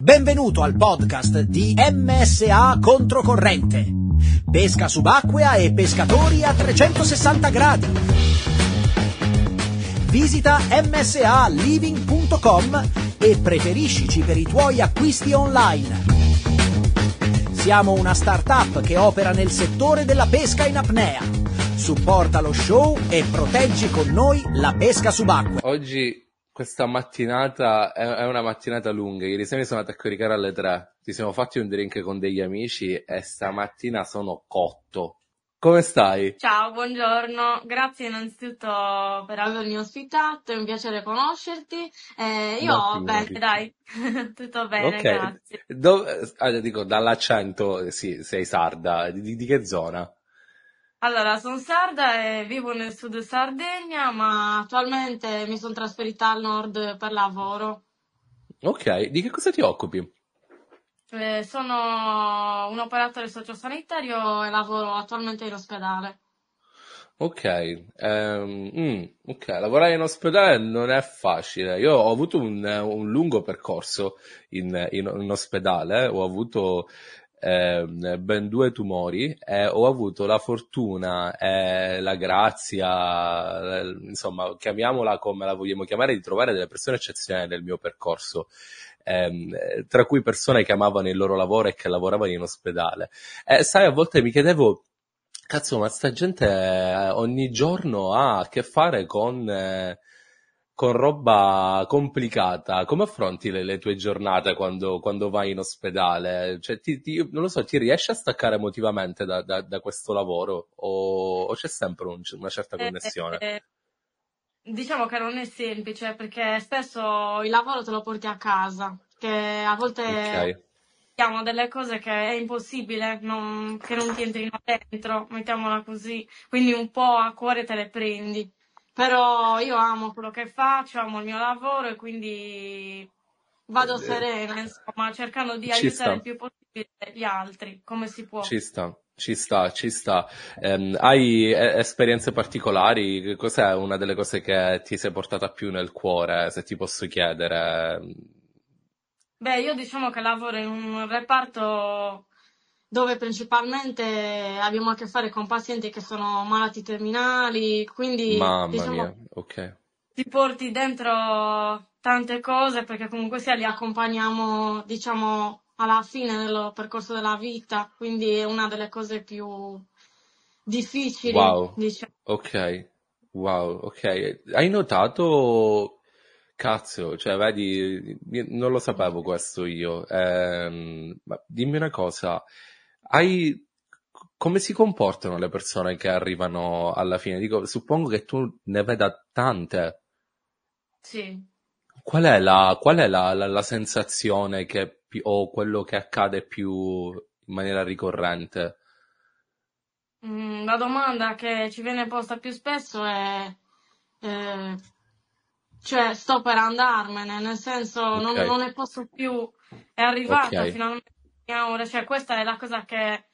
Benvenuto al podcast di MSA Controcorrente. Pesca subacquea e pescatori a 360 gradi. Visita msaliving.com e preferiscici per i tuoi acquisti online. Siamo una startup che opera nel settore della pesca in apnea. Supporta lo show e proteggi con noi la pesca subacquea. Oggi questa mattinata è, una mattinata lunga. Ieri sera mi sono andato a caricare alle 3. Ci siamo fatti un drink con degli amici e stamattina sono cotto. Come stai? Ciao, buongiorno. Grazie innanzitutto per avermi ospitato, è un piacere conoscerti. Eh, io, No, bene, dai, tutto bene, Ok, grazie. Dove- ah, dico dall'accento, sì, sei sarda. Di, di che zona? Allora, sono sarda e vivo nel sud Sardegna, ma attualmente mi sono trasferita al nord per lavoro. Ok, di che cosa ti occupi? Eh, sono un operatore sociosanitario e lavoro attualmente in ospedale. Ok, ehm, mm, ok, lavorare in ospedale non è facile. Io ho avuto un, un lungo percorso in, in- in ospedale, ho avuto ehm, ben due tumori e ho avuto la fortuna e la grazia, eh, insomma, chiamiamola come la vogliamo chiamare, di trovare delle persone eccezionali nel mio percorso. ehm, tra cui persone che amavano il loro lavoro e che lavoravano in ospedale. E sai, a volte mi chiedevo, Cazzo, ma sta gente eh, ogni giorno ha a che fare con, eh, con roba complicata. Come affronti le, le tue giornate quando, quando vai in ospedale? Cioè, ti, ti- non lo so, ti riesci a staccare emotivamente da, da- da questo lavoro? O, o c'è sempre un- una certa Eh, connessione? eh, diciamo che non è semplice perché spesso il lavoro te lo porti a casa, che a volte Ok, Abbiamo delle cose che è impossibile non- che non ti entrino dentro, mettiamola così, quindi un po' a cuore te le prendi. Però io amo quello che faccio, amo il mio lavoro e quindi vado Eh, serena, insomma, cercando di aiutare il sta. più possibile gli altri, come si può. Ci sta, ci sta, ci sta. Ehm, hai eh, esperienze particolari? Cos'è una delle cose che ti sei portata più nel cuore, se ti posso chiedere? Beh, io diciamo che lavoro in un reparto dove principalmente abbiamo a che fare con pazienti che sono malati terminali, quindi Mamma diciamo mia, ok, ti porti dentro tante cose perché comunque sia li accompagniamo, diciamo, alla fine del percorso della vita, quindi è una delle cose più difficili, wow, diciamo. ok, wow, ok. Hai notato, cazzo, cioè, vedi, non lo sapevo questo io. Ma dimmi una cosa, hai, come si comportano le persone che arrivano alla fine? Dico, suppongo che tu ne veda tante. Sì. Qual è la, qual è la, la- la sensazione che, o quello che accade più in maniera ricorrente? Mm, la domanda che ci viene posta più spesso è, eh, cioè, sto per andarmene, nel senso non, Ok, non ne posso più, è arrivata ok, finalmente ora, cioè questa è la cosa che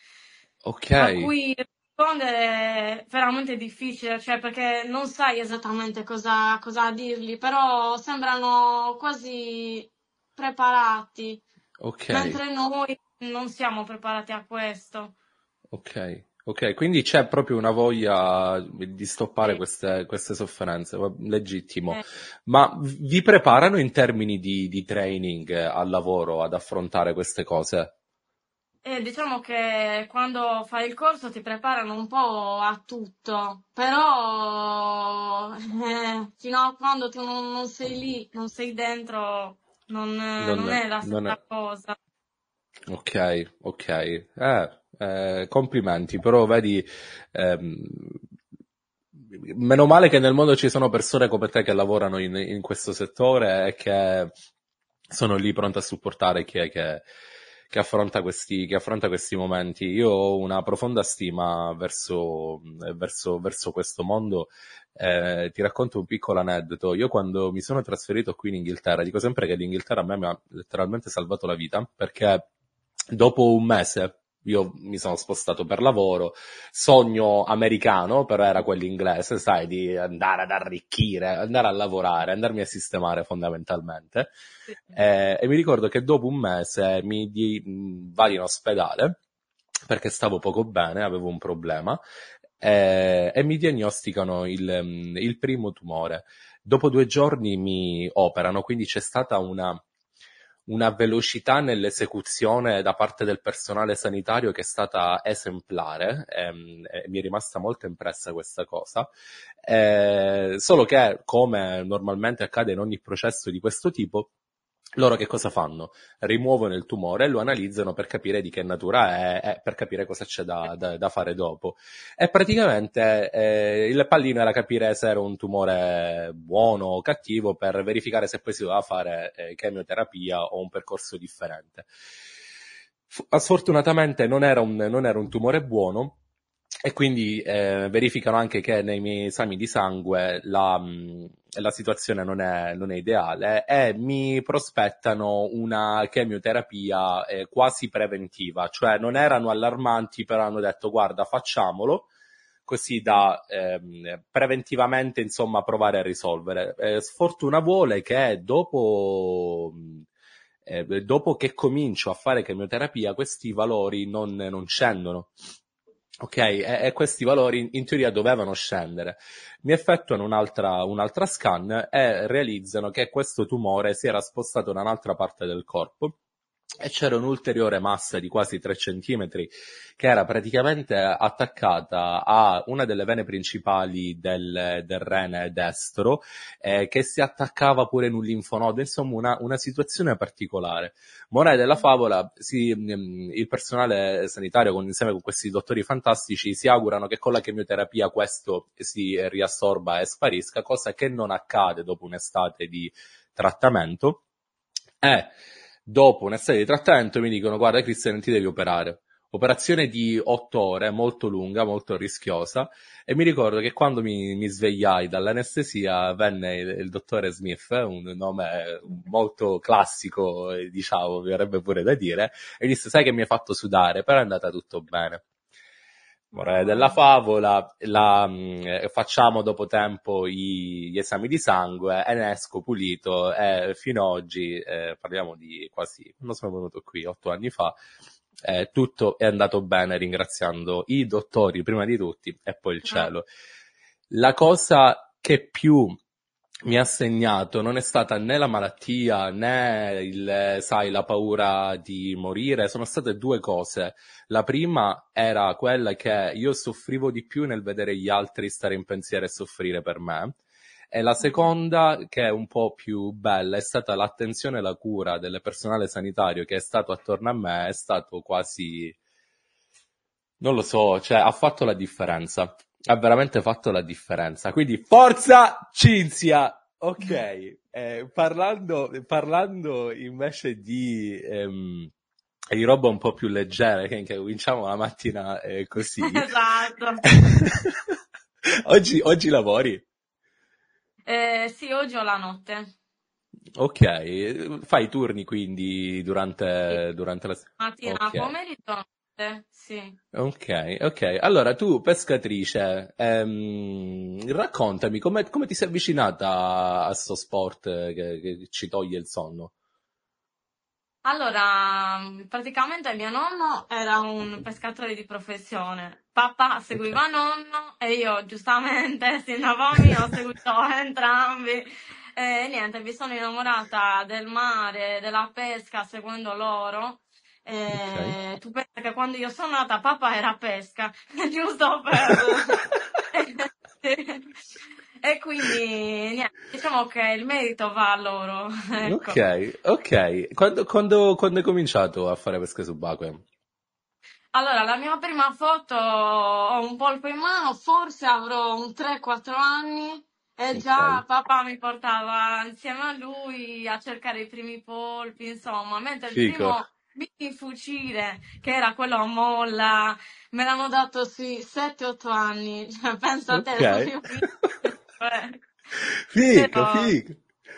ok, a cui rispondere è veramente difficile, cioè perché non sai esattamente cosa, cosa dirgli, però sembrano quasi preparati, ok, mentre noi non siamo preparati a questo. ok, ok. Quindi c'è proprio una voglia di stoppare Sì. queste, queste sofferenze, legittimo. Eh, Ma vi preparano in termini di, di training al lavoro ad affrontare queste cose? E diciamo che quando fai il corso ti preparano un po' a tutto, però eh, fino a quando tu non, non sei lì, non sei dentro, non, Non, non è la non è... stessa cosa. Ok, ok. Eh, eh, complimenti, però vedi, ehm, meno male che nel mondo ci sono persone come te che lavorano in, in questo settore e che sono lì pronte a supportare chi è che, che affronta questi, che affronta questi momenti. Io ho una profonda stima verso, verso, verso questo mondo. Eh, ti racconto un piccolo aneddoto. Io quando mi sono trasferito qui in Inghilterra, dico sempre che l'Inghilterra a me mi ha letteralmente salvato la vita perché dopo un mese io mi sono spostato per lavoro, sogno americano, però era quello inglese, sai, di andare ad arricchire, andare a lavorare, andarmi a sistemare fondamentalmente. Sì. Eh, e mi ricordo che dopo un mese mi di, vado in ospedale perché stavo poco bene, avevo un problema eh, e mi diagnosticano il, il primo tumore. Dopo due giorni mi operano, quindi c'è stata una una velocità nell'esecuzione da parte del personale sanitario che è stata esemplare, ehm, e mi è rimasta molto impressa questa cosa, eh, solo che come normalmente accade in ogni processo di questo tipo, loro che cosa fanno? Rimuovono il tumore e lo analizzano per capire di che natura è per capire cosa c'è da, da, da fare dopo. E praticamente eh, il pallino era capire se era un tumore buono o cattivo per verificare se poi si doveva fare eh, chemioterapia o un percorso differente. Sfortunatamente non era un, non era un tumore buono, e quindi eh, verificano anche che nei miei esami di sangue la, la situazione non è, non è, ideale e mi prospettano una chemioterapia eh, quasi preventiva, cioè non erano allarmanti, però hanno detto guarda facciamolo così da ehm, preventivamente insomma provare a risolvere. Eh, sfortuna vuole che dopo, eh, dopo che comincio a fare chemioterapia questi valori non, non scendono Ok, e, e, questi valori in, teoria dovevano scendere. Mi effettuano un'altra, un'altra scan e realizzano che questo tumore si era spostato da un'altra parte del corpo e c'era un'ulteriore massa di quasi 3 cm che era praticamente attaccata a una delle vene principali del, del rene destro eh, che si attaccava pure in un linfonodo, insomma una, una situazione particolare. Morale della favola, si, mm, il personale sanitario con, insieme con questi dottori fantastici si augurano che con la chemioterapia questo si riassorba e sparisca, cosa che non accade dopo un'estate di trattamento. E Dopo un'estate di trattamento mi dicono guarda Cristian ti devi operare. Operazione di otto ore, molto lunga, molto rischiosa e mi ricordo che quando mi, mi svegliai dall'anestesia venne il, il, dottore Smith, un nome molto classico, diciamo, mi avrebbe pure da dire, e disse sai che mi hai fatto sudare, però è andata tutto bene morale della favola, la, mh, mm, facciamo dopo tempo i, gli esami di sangue e ne esco pulito e fino ad oggi, eh, parliamo di quasi, quando sono venuto qui, otto anni fa, eh, tutto è andato bene ringraziando i dottori prima di tutti e poi il ah. cielo. La cosa che più mi ha segnato non è stata né la malattia né il, sai, la paura di morire, sono state due cose. La prima era quella che io soffrivo di più nel vedere gli altri stare in pensiero e soffrire per me. E la seconda, che è un po' più bella, è stata l'attenzione e la cura del personale sanitario che è stato attorno a me, è stato quasi, non lo so, cioè ha fatto la differenza ha veramente fatto la differenza. Quindi forza Cinzia! Ok, eh, parlando, parlando, invece di, ehm, di, roba un po' più leggera, che, che cominciamo la mattina eh, così. Esatto. oggi, oggi lavori? Eh, sì, oggi ho la notte. Ok, fai turni quindi durante, sì. durante la settimana? Mattina, okay. pomeriggio sì. Ok, ok. Allora tu, pescatrice, ehm, raccontami come, come, ti sei avvicinata a questo sport che, che, ci toglie il sonno? Allora, praticamente mio nonno era un pescatore di professione. Papà seguiva okay. nonno e io giustamente, sin da bambino, ho seguito entrambi. E niente, mi sono innamorata del mare, della pesca, seguendo loro. Okay. Eh, tu pensi che quando io sono nata papà era pesca, giusto per... e quindi niente, diciamo che il merito va a loro. Ecco. Ok, ok. Quando, quando, quando hai cominciato a fare pesca subacquea? Allora, la mia prima foto ho un polpo in mano, forse avrò un 3-4 anni e okay. già papà mi portava insieme a lui a cercare i primi polpi, insomma, mentre Fico. il primo mini fucile, che era quello a molla, me l'hanno dato sui 7-8 anni, cioè, pensa okay. a te. fico, Però... fico.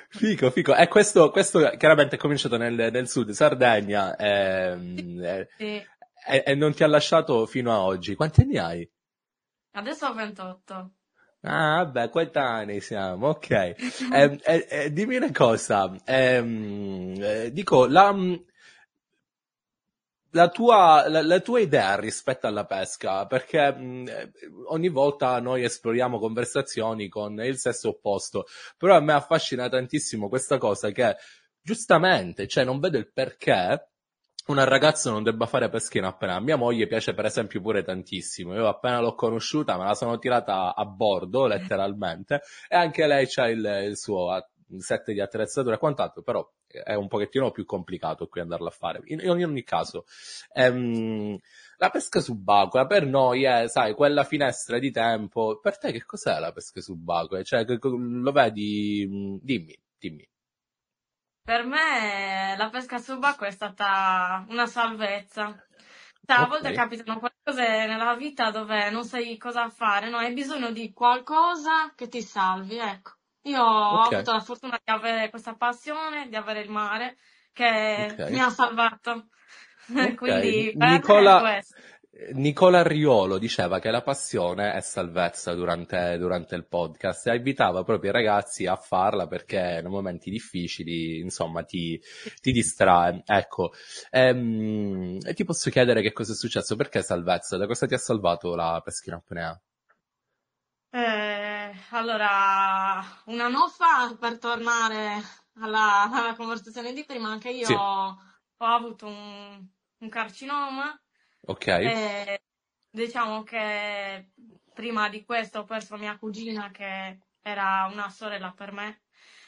Fico, fico. E questo, questo chiaramente è cominciato nel, nel sud, Sardegna. Ehm, sì. e, e non ti ha lasciato fino a oggi. Quanti anni hai? Adesso ho 28. Ah, vabbè, coetanei siamo, ok. Eh, eh, eh, dimmi una cosa, ehm, eh, dico, la, la tua, la, la, tua idea rispetto alla pesca, perché mh, ogni volta noi esploriamo conversazioni con il sesso opposto, però a me affascina tantissimo questa cosa che giustamente, cioè non vedo il perché una ragazza non debba fare pesca in appena. Mia moglie piace per esempio pure tantissimo. Io appena l'ho conosciuta me la sono tirata a bordo letteralmente e anche lei ha il, il suo set di attrezzature e quant'altro, però è un pochettino più complicato qui andarla a fare. In, in ogni caso, ehm, la pesca subacquea per noi è, sai, quella finestra di tempo. Per te che cos'è la pesca subacquea? Cioè, lo vedi? Dimmi, dimmi. Per me la pesca subacquea è stata una salvezza. Cioè, a volte capitano cose nella vita dove non sai cosa fare, no? Hai bisogno di qualcosa che ti salvi, ecco. Io ho avuto la fortuna di avere questa passione, di avere il mare, che mi ha salvato. Okay. Quindi, Nicola, Nicola Riolo diceva che la passione è salvezza durante, durante, il podcast e invitava proprio i ragazzi a farla perché nei momenti difficili, insomma, ti, ti distrae. Ecco, ehm, ti posso chiedere che cosa è successo? Perché salvezza? Da cosa ti ha salvato la peschina apnea? Eh, allora, un anno fa, per tornare alla, alla conversazione di prima, anche io sì. ho, ho avuto un, un carcinoma Ok. E diciamo che prima di questo ho perso mia cugina che era una sorella per me.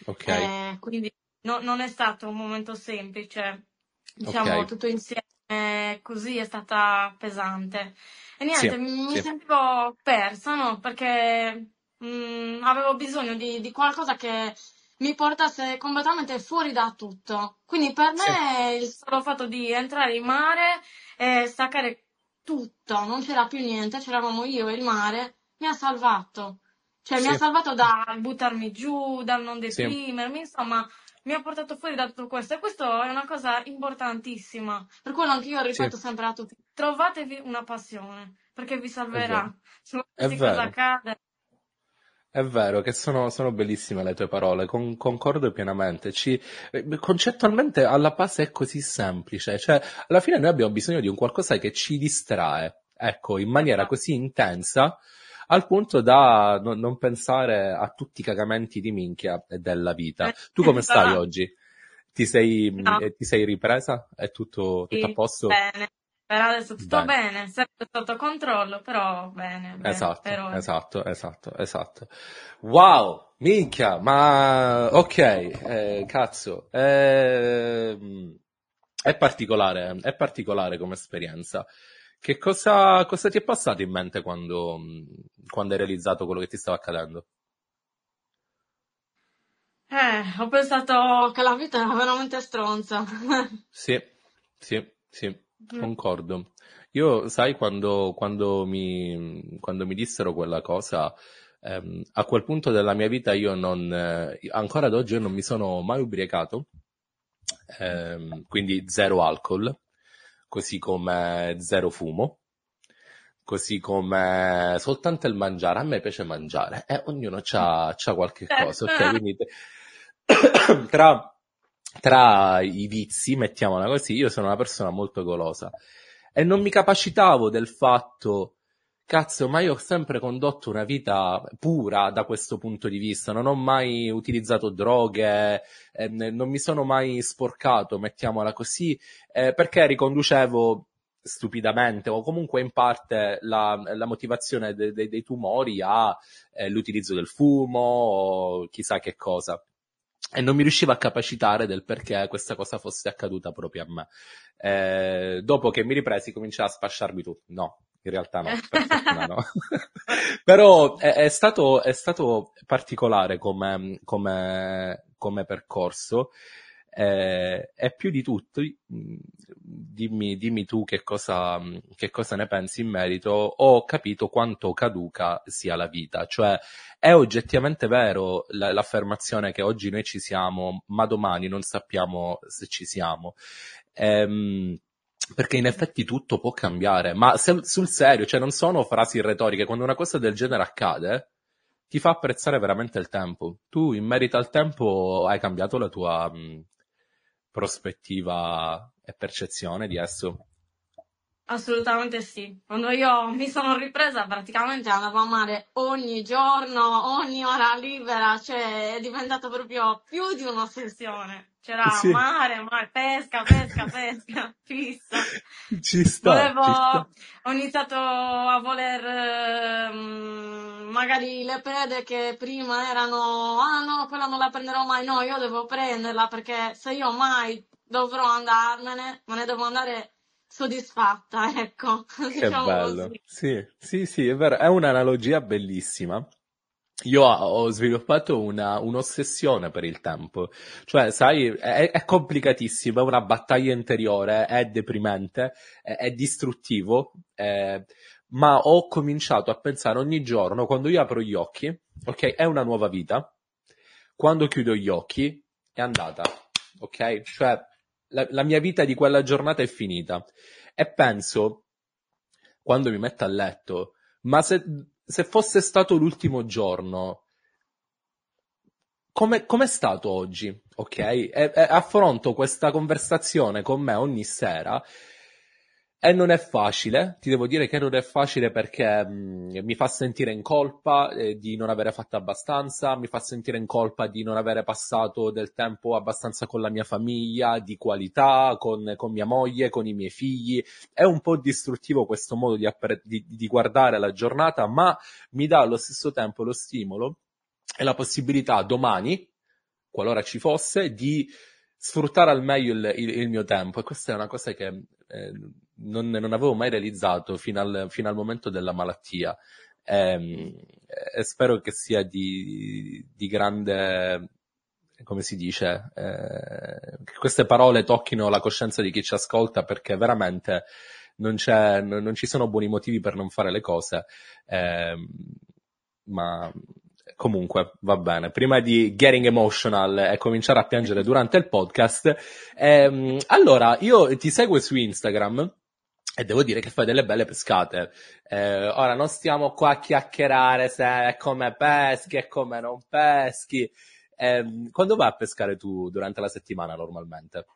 Ok. E quindi no, non è stato un momento semplice. Diciamo okay. tutto insieme così è stata pesante. E niente, sì, mi, sì. sentivo persa, no? Perché mh, mm, avevo bisogno di, di qualcosa che mi portasse completamente fuori da tutto. Quindi per me sì. il solo fatto di entrare in mare e staccare tutto, non c'era più niente, c'eravamo io e il mare, mi ha salvato. Cioè sì. mi ha salvato dal buttarmi giù, dal non deprimermi, sì. insomma, mi ha portato fuori da tutto questo e questo è una cosa importantissima. Per quello anche io ripeto sì. sempre a tutti, trovatevi una passione, perché vi salverà. Se cosa accade, è vero che sono, sono bellissime le tue parole, con, concordo pienamente. Ci, eh, concettualmente alla base è così semplice, cioè alla fine noi abbiamo bisogno di un qualcosa che ci distrae, ecco, in maniera esatto. così intensa al punto da non, non pensare a tutti i cagamenti di minchia della vita. Eh, tu come stai oggi? Ti sei, no. Eh, ti sei ripresa? È tutto, tutto a posto? Bene. Per adesso tutto bene, bene sempre sotto controllo, però bene. bene esatto, esatto, esatto, esatto. Wow, minchia, ma ok, eh, cazzo, eh, è particolare, è particolare come esperienza. Che cosa, cosa ti è passato in mente quando, quando hai realizzato quello che ti stava accadendo? Eh, ho pensato che la vita era veramente stronza. sì, sì, sì. Concordo. Io, sai, quando, quando, mi, quando mi dissero quella cosa, ehm, a quel punto della mia vita io non, eh, ancora ad oggi io non mi sono mai ubriacato, ehm, quindi zero alcol, così come zero fumo, così come soltanto il mangiare. A me piace mangiare e eh, ognuno ha qualche cosa, ok? Quindi tra tra i vizi, mettiamola così, io sono una persona molto golosa. E non mi capacitavo del fatto, cazzo, ma io ho sempre condotto una vita pura da questo punto di vista, non ho mai utilizzato droghe, eh, non mi sono mai sporcato, mettiamola così, eh, perché riconducevo stupidamente o comunque in parte la, la motivazione de, de, dei tumori all'utilizzo eh, del fumo o chissà che cosa e non mi riuscivo a capacitare del perché questa cosa fosse accaduta proprio a me. Eh, dopo che mi ripresi cominciai a spasciarmi tutto. No, in realtà no, no. Però è, è, stato, è, stato, particolare come, come, come percorso eh, e più di tutto, dimmi, dimmi tu che cosa, che cosa, ne pensi in merito, ho capito quanto caduca sia la vita, cioè è oggettivamente vero l'affermazione che oggi noi ci siamo, ma domani non sappiamo se ci siamo. Ehm, perché in effetti tutto può cambiare, ma se, sul serio, cioè non sono frasi retoriche, quando una cosa del genere accade, ti fa apprezzare veramente il tempo. Tu in merito al tempo hai cambiato la tua prospettiva e percezione di esso. Assolutamente sì. Quando io mi sono ripresa praticamente andavo a mare ogni giorno, ogni ora libera, cioè è diventato proprio più di un'ossessione. C'era sì. mare, mare, pesca, pesca, pesca, fissa. Ci sta, Volevo, ci sta. Ho iniziato a voler um, magari le prede che prima erano, ah no, quella non la prenderò mai, no, io devo prenderla perché se io mai dovrò andarmene, me ne devo andare soddisfatta, ecco. Che diciamo bello. così. Sì, sì, sì, è vero, è un'analogia bellissima. Io ho sviluppato una, un'ossessione per il tempo, cioè, sai, è, è complicatissimo, è una battaglia interiore, è deprimente, è, è distruttivo, è- ma ho cominciato a pensare ogni giorno, quando io apro gli occhi, ok, è una nuova vita, quando chiudo gli occhi è andata, ok? Cioè, la, la mia vita di quella giornata è finita. E penso, quando mi metto a letto, ma se, se fosse stato l'ultimo giorno, come com'è stato oggi? Ok? E, e affronto questa conversazione con me ogni sera e non è facile, ti devo dire che non è facile perché mh, mi fa sentire in colpa eh, di non avere fatto abbastanza, mi fa sentire in colpa di non avere passato del tempo abbastanza con la mia famiglia, di qualità, con, con mia moglie, con i miei figli. È un po' distruttivo questo modo di, appre- di, di guardare la giornata, ma mi dà allo stesso tempo lo stimolo e la possibilità domani, qualora ci fosse, di sfruttare al meglio il, il- il mio tempo. E questa è una cosa che eh, non, non avevo mai realizzato fino al, fino al momento della malattia. Ehm, e spero che sia di, di grande, come si dice, eh, che queste parole tocchino la coscienza di chi ci ascolta perché veramente non c'è, non, non ci sono buoni motivi per non fare le cose. Ehm, ma comunque va bene. Prima di getting emotional e cominciare a piangere durante il podcast, ehm, allora io ti seguo su Instagram. E devo dire che fai delle belle pescate. Eh, ora non stiamo qua a chiacchierare se è come peschi e come non peschi. Ehm, quando vai a pescare tu durante la settimana normalmente?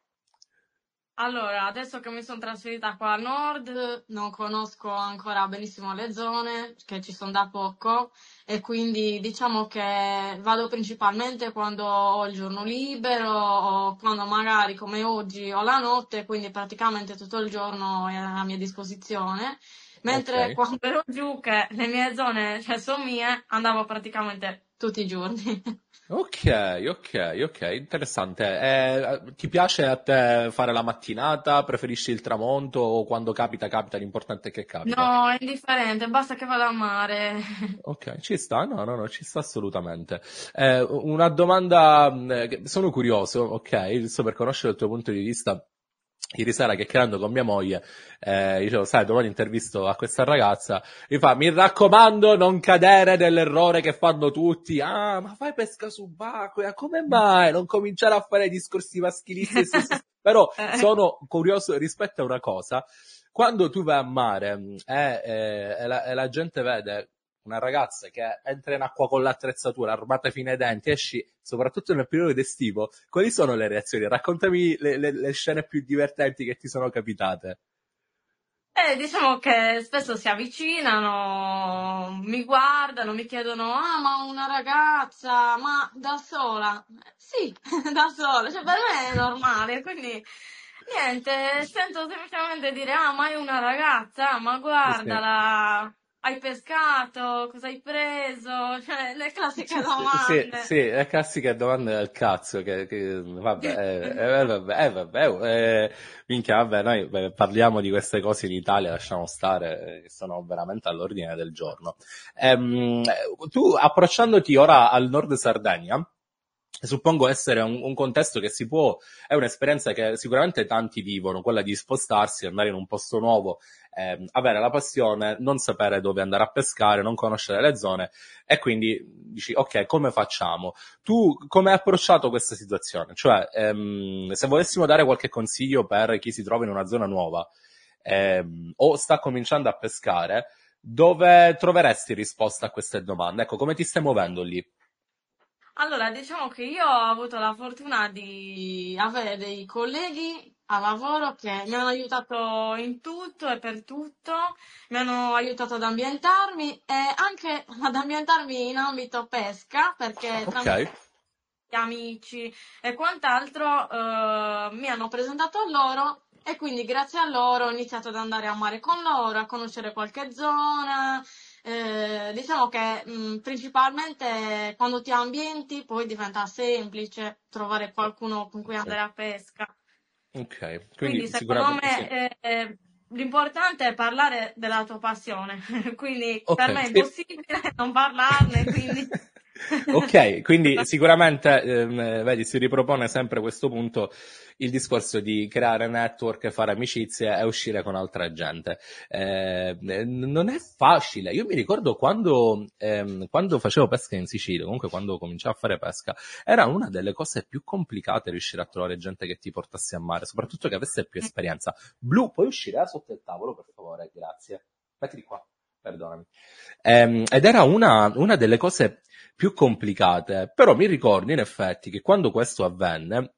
Allora, adesso che mi sono trasferita qua a nord, non conosco ancora benissimo le zone, che ci sono da poco, e quindi diciamo che vado principalmente quando ho il giorno libero o quando magari come oggi ho la notte, quindi praticamente tutto il giorno è a mia disposizione. Mentre Ok. quando ero giù, che le mie zone, cioè sono mie, andavo praticamente tutti i giorni. Ok, ok, ok, interessante. Eh, ti piace a te fare la mattinata? Preferisci il tramonto o quando capita, capita, l'importante è che capita? No, è indifferente, basta che vada a mare. Ok, ci sta, no, no, no, ci sta assolutamente. Eh, una domanda, mh, che- sono curioso, ok, giusto per conoscere il tuo punto di vista. Ieri sera chiacchierando con mia moglie, eh, dicevo, sai, domani intervisto a questa ragazza, mi fa, mi raccomando, non cadere nell'errore che fanno tutti. Ah, ma fai pesca subacquea, come mai? Non cominciare a fare discorsi maschilisti. Però Eh, sono curioso rispetto a una cosa. Quando tu vai a mare e, e- e la, e la gente vede una ragazza che entra in acqua con l'attrezzatura, armata fino ai denti, esci soprattutto nel periodo estivo, quali sono le reazioni? Raccontami le, le- le scene più divertenti che ti sono capitate. Eh, diciamo che spesso si avvicinano, mi guardano, mi chiedono, ah, ma una ragazza, ma da sola? Sì, da sola, cioè per me è normale, quindi niente, sento semplicemente dire, ah, ma è una ragazza, ma Sì. guardala, hai pescato, cosa hai preso? Cioè, le classiche Sì, sì, domande. sì, le classiche domande del cazzo che, che- vabbè, eh, eh, vabbè, eh, vabbè, eh, minchia, vabbè, noi beh, parliamo di queste cose in Italia, lasciamo stare, eh, che sono veramente all'ordine del giorno. Ehm, tu, approcciandoti ora al nord Sardegna, suppongo essere un, un, contesto che si può, è un'esperienza che sicuramente tanti vivono, quella di spostarsi, andare in un posto nuovo, eh, avere la passione, non sapere dove andare a pescare, non conoscere le zone e quindi dici ok, come facciamo? Tu come hai approcciato questa situazione? Cioè, ehm, se volessimo dare qualche consiglio per chi si trova in una zona nuova ehm, o sta cominciando a pescare, dove troveresti risposta a queste domande? Ecco, come ti stai muovendo lì? Allora, diciamo che io ho avuto la fortuna di avere dei colleghi a lavoro che mi hanno aiutato in tutto e per tutto, mi hanno aiutato ad ambientarmi e anche ad ambientarmi in ambito pesca, perché Ok, gli amici e quant'altro eh, mi hanno presentato a loro e quindi grazie a loro ho iniziato ad andare a mare con loro, a conoscere qualche zona. Eh, diciamo che mh, principalmente quando ti ambienti poi diventa semplice trovare qualcuno con cui andare a pesca. ok. Quindi Quindi secondo sicuramente sì. me eh, l'importante è parlare della tua passione. Quindi Ok, per me è impossibile non parlarne, quindi Ok, quindi sicuramente, ehm, vedi, si ripropone sempre questo punto, il discorso di creare network, fare amicizie e uscire con altra gente. Eh, non è facile. Io mi ricordo quando, ehm, quando facevo pesca in Sicilia, comunque quando cominciavo a fare pesca, era una delle cose più complicate riuscire a trovare gente che ti portasse a mare, soprattutto che avesse più esperienza. Blu, puoi uscire da sotto il tavolo, per favore? Grazie. Mettiti qua, perdonami. Ehm, ed era una, una delle cose più complicate, però mi ricordo in effetti che quando questo avvenne,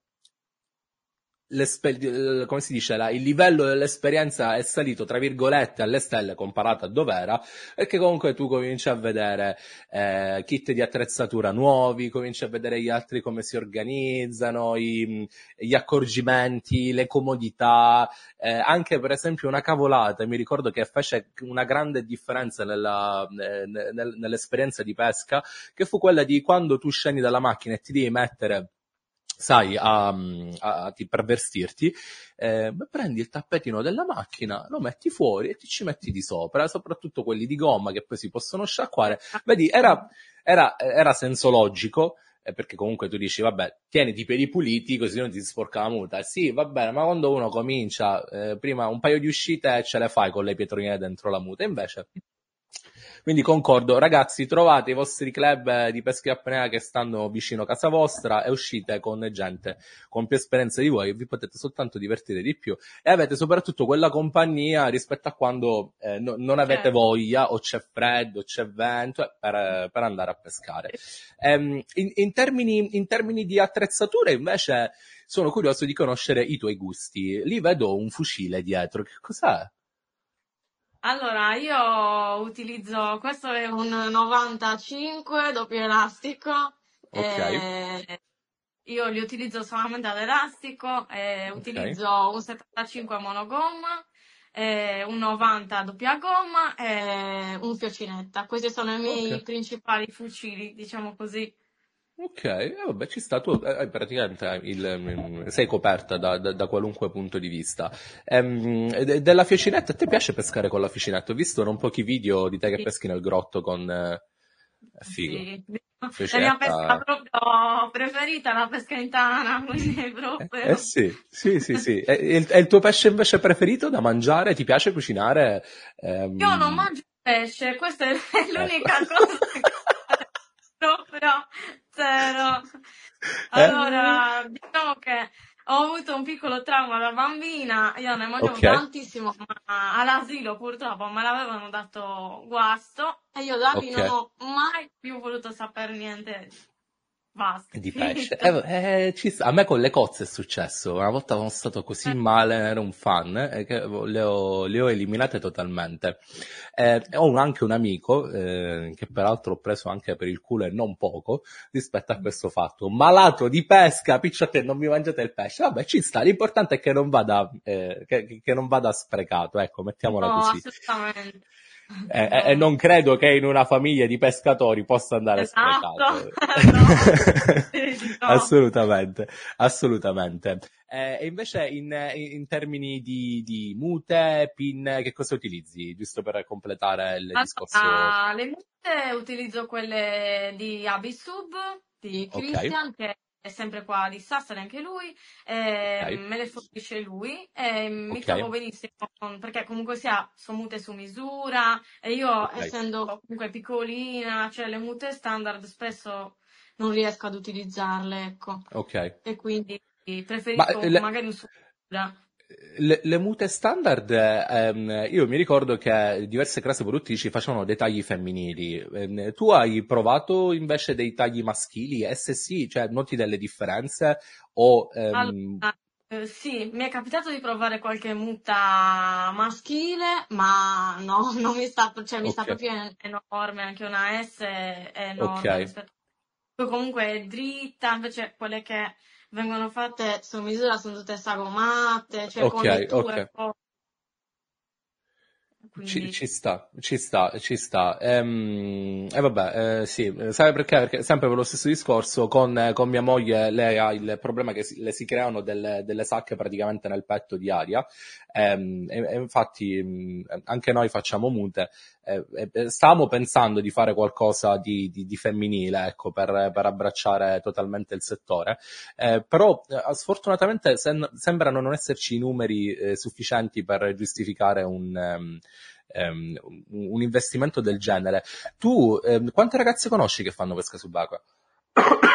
come si dice, la- il livello dell'esperienza è salito, tra virgolette, alle stelle comparato a dov'era, perché comunque tu cominci a vedere eh, kit di attrezzatura nuovi, cominci a vedere gli altri come si organizzano, i- gli accorgimenti, le comodità, eh, anche per esempio una cavolata, mi ricordo che fece una grande differenza nella, eh, nel- nell'esperienza di pesca, che fu quella di quando tu scendi dalla macchina e ti devi mettere sai, a, a- ti- per vestirti, eh, prendi il tappetino della macchina, lo metti fuori e ti ci metti di sopra, soprattutto quelli di gomma che poi si possono sciacquare. Vedi, era, era, era senso logico, eh, perché comunque tu dici, vabbè, tieniti i peli puliti così non ti sporca la muta. Sì, va bene, ma quando uno comincia, eh, prima un paio di uscite ce le fai con le pietroline dentro la muta, invece quindi concordo, ragazzi, trovate i vostri club eh, di pesca e apnea che stanno vicino a casa vostra e uscite con gente con più esperienza di voi vi potete soltanto divertire di più e avete soprattutto quella compagnia rispetto a quando eh, no- non avete certo. voglia o c'è freddo, o c'è vento eh, per, eh, per andare a pescare. Ehm, in, in termini, in termini di attrezzature invece sono curioso di conoscere i tuoi gusti. Lì vedo un fucile dietro, che cos'è? Allora, io utilizzo, questo è un 95 doppio elastico, Ok, eh, io li utilizzo solamente ad elastico, eh, ok, utilizzo un 75 monogomma, eh, un 90 doppia gomma e un fiocinetta. Questi sono i miei ok. principali fucili, diciamo così. Ok, eh, vabbè, ci sta, tu eh, praticamente il, mm, sei coperta da, da- da qualunque punto di vista. Ehm, de- della fiocinetta, a te piace pescare con la fiocinetta? Ho visto non pochi video di te che peschi nel grotto con... eh, è figo. Sì, la mia pesca Fiocinetta... proprio preferita è la pesca in tana, quindi Eh, eh proprio... sì, sì, sì, sì. E il, e il tuo pesce invece preferito da mangiare? Ti piace cucinare? Io non Ehm, mangio pesce, questa è ecco. l'unica cosa che proprio zero. Eh? Allora, diciamo che ho avuto un piccolo trauma da bambina, io ne mangiavo Ok, tantissimo, ma all'asilo purtroppo me l'avevano dato guasto e io da lì non ok. ho mai più voluto sapere niente. Basta, Di pesce. Eh, eh, ci. A me con le cozze è successo. Una volta sono stato così Eh, male, ero un fan, eh, che le ho, le ho eliminate totalmente. Eh, ho un- anche un amico, eh, che peraltro ho preso anche per il culo e non poco, rispetto a questo fatto. Malato di pesca, piccio a te, non mi mangiate il pesce. Vabbè, ci sta. L'importante è che non vada, che, che non vada sprecato, ecco, mettiamola No, così. assolutamente. E, e- e No. non credo che in una famiglia di pescatori possa andare Esatto, sprecato. no. Assolutamente, assolutamente. Eh, e invece in, in termini di, di mute, pin, che cosa utilizzi? Giusto per completare il discorso. Allora, le mute utilizzo quelle di Abisub, di Christian, che è sempre qua di Sassari anche lui, eh, Ok. me le fornisce lui e mi Ok. trovo benissimo perché comunque sia sono mute su misura e io Ok. essendo comunque piccolina, cioè le mute standard spesso non riesco ad utilizzarle, ecco, Ok. e quindi Ma preferisco le, magari un su misura. Le- le mute standard, ehm, io mi ricordo che diverse classi produttrici facevano dei tagli femminili. Ehm, tu hai provato invece dei tagli maschili? E se sì, cioè noti delle differenze? O, ehm, Allora, eh, sì, mi è capitato di provare qualche muta maschile, ma no, non mi sta, cioè mi sta ok, proprio en- enorme, anche una S è enorme ok, rispetto. Poi comunque è dritta, invece quelle che vengono fatte su misura sono tutte sagomate, cioè con ok, letture ok. poi, Ci, quindi ci sta, ci sta, ci sta. Ehm, E, vabbè, eh, sì, eh, sai perché? Perché sempre per lo stesso discorso, con, eh, con mia moglie lei ha il problema che si- le si creano delle, delle sacche praticamente nel petto di aria. Ehm, e, e infatti mh, anche noi facciamo mute. eh, stavamo pensando di fare qualcosa di, di- di femminile, ecco, per, per abbracciare totalmente il settore. Eh, però eh, sfortunatamente sem- sembrano non esserci i numeri eh, sufficienti per giustificare un, ehm, ehm, un investimento del genere. Tu, ehm, quante ragazze conosci che fanno pesca subacquea?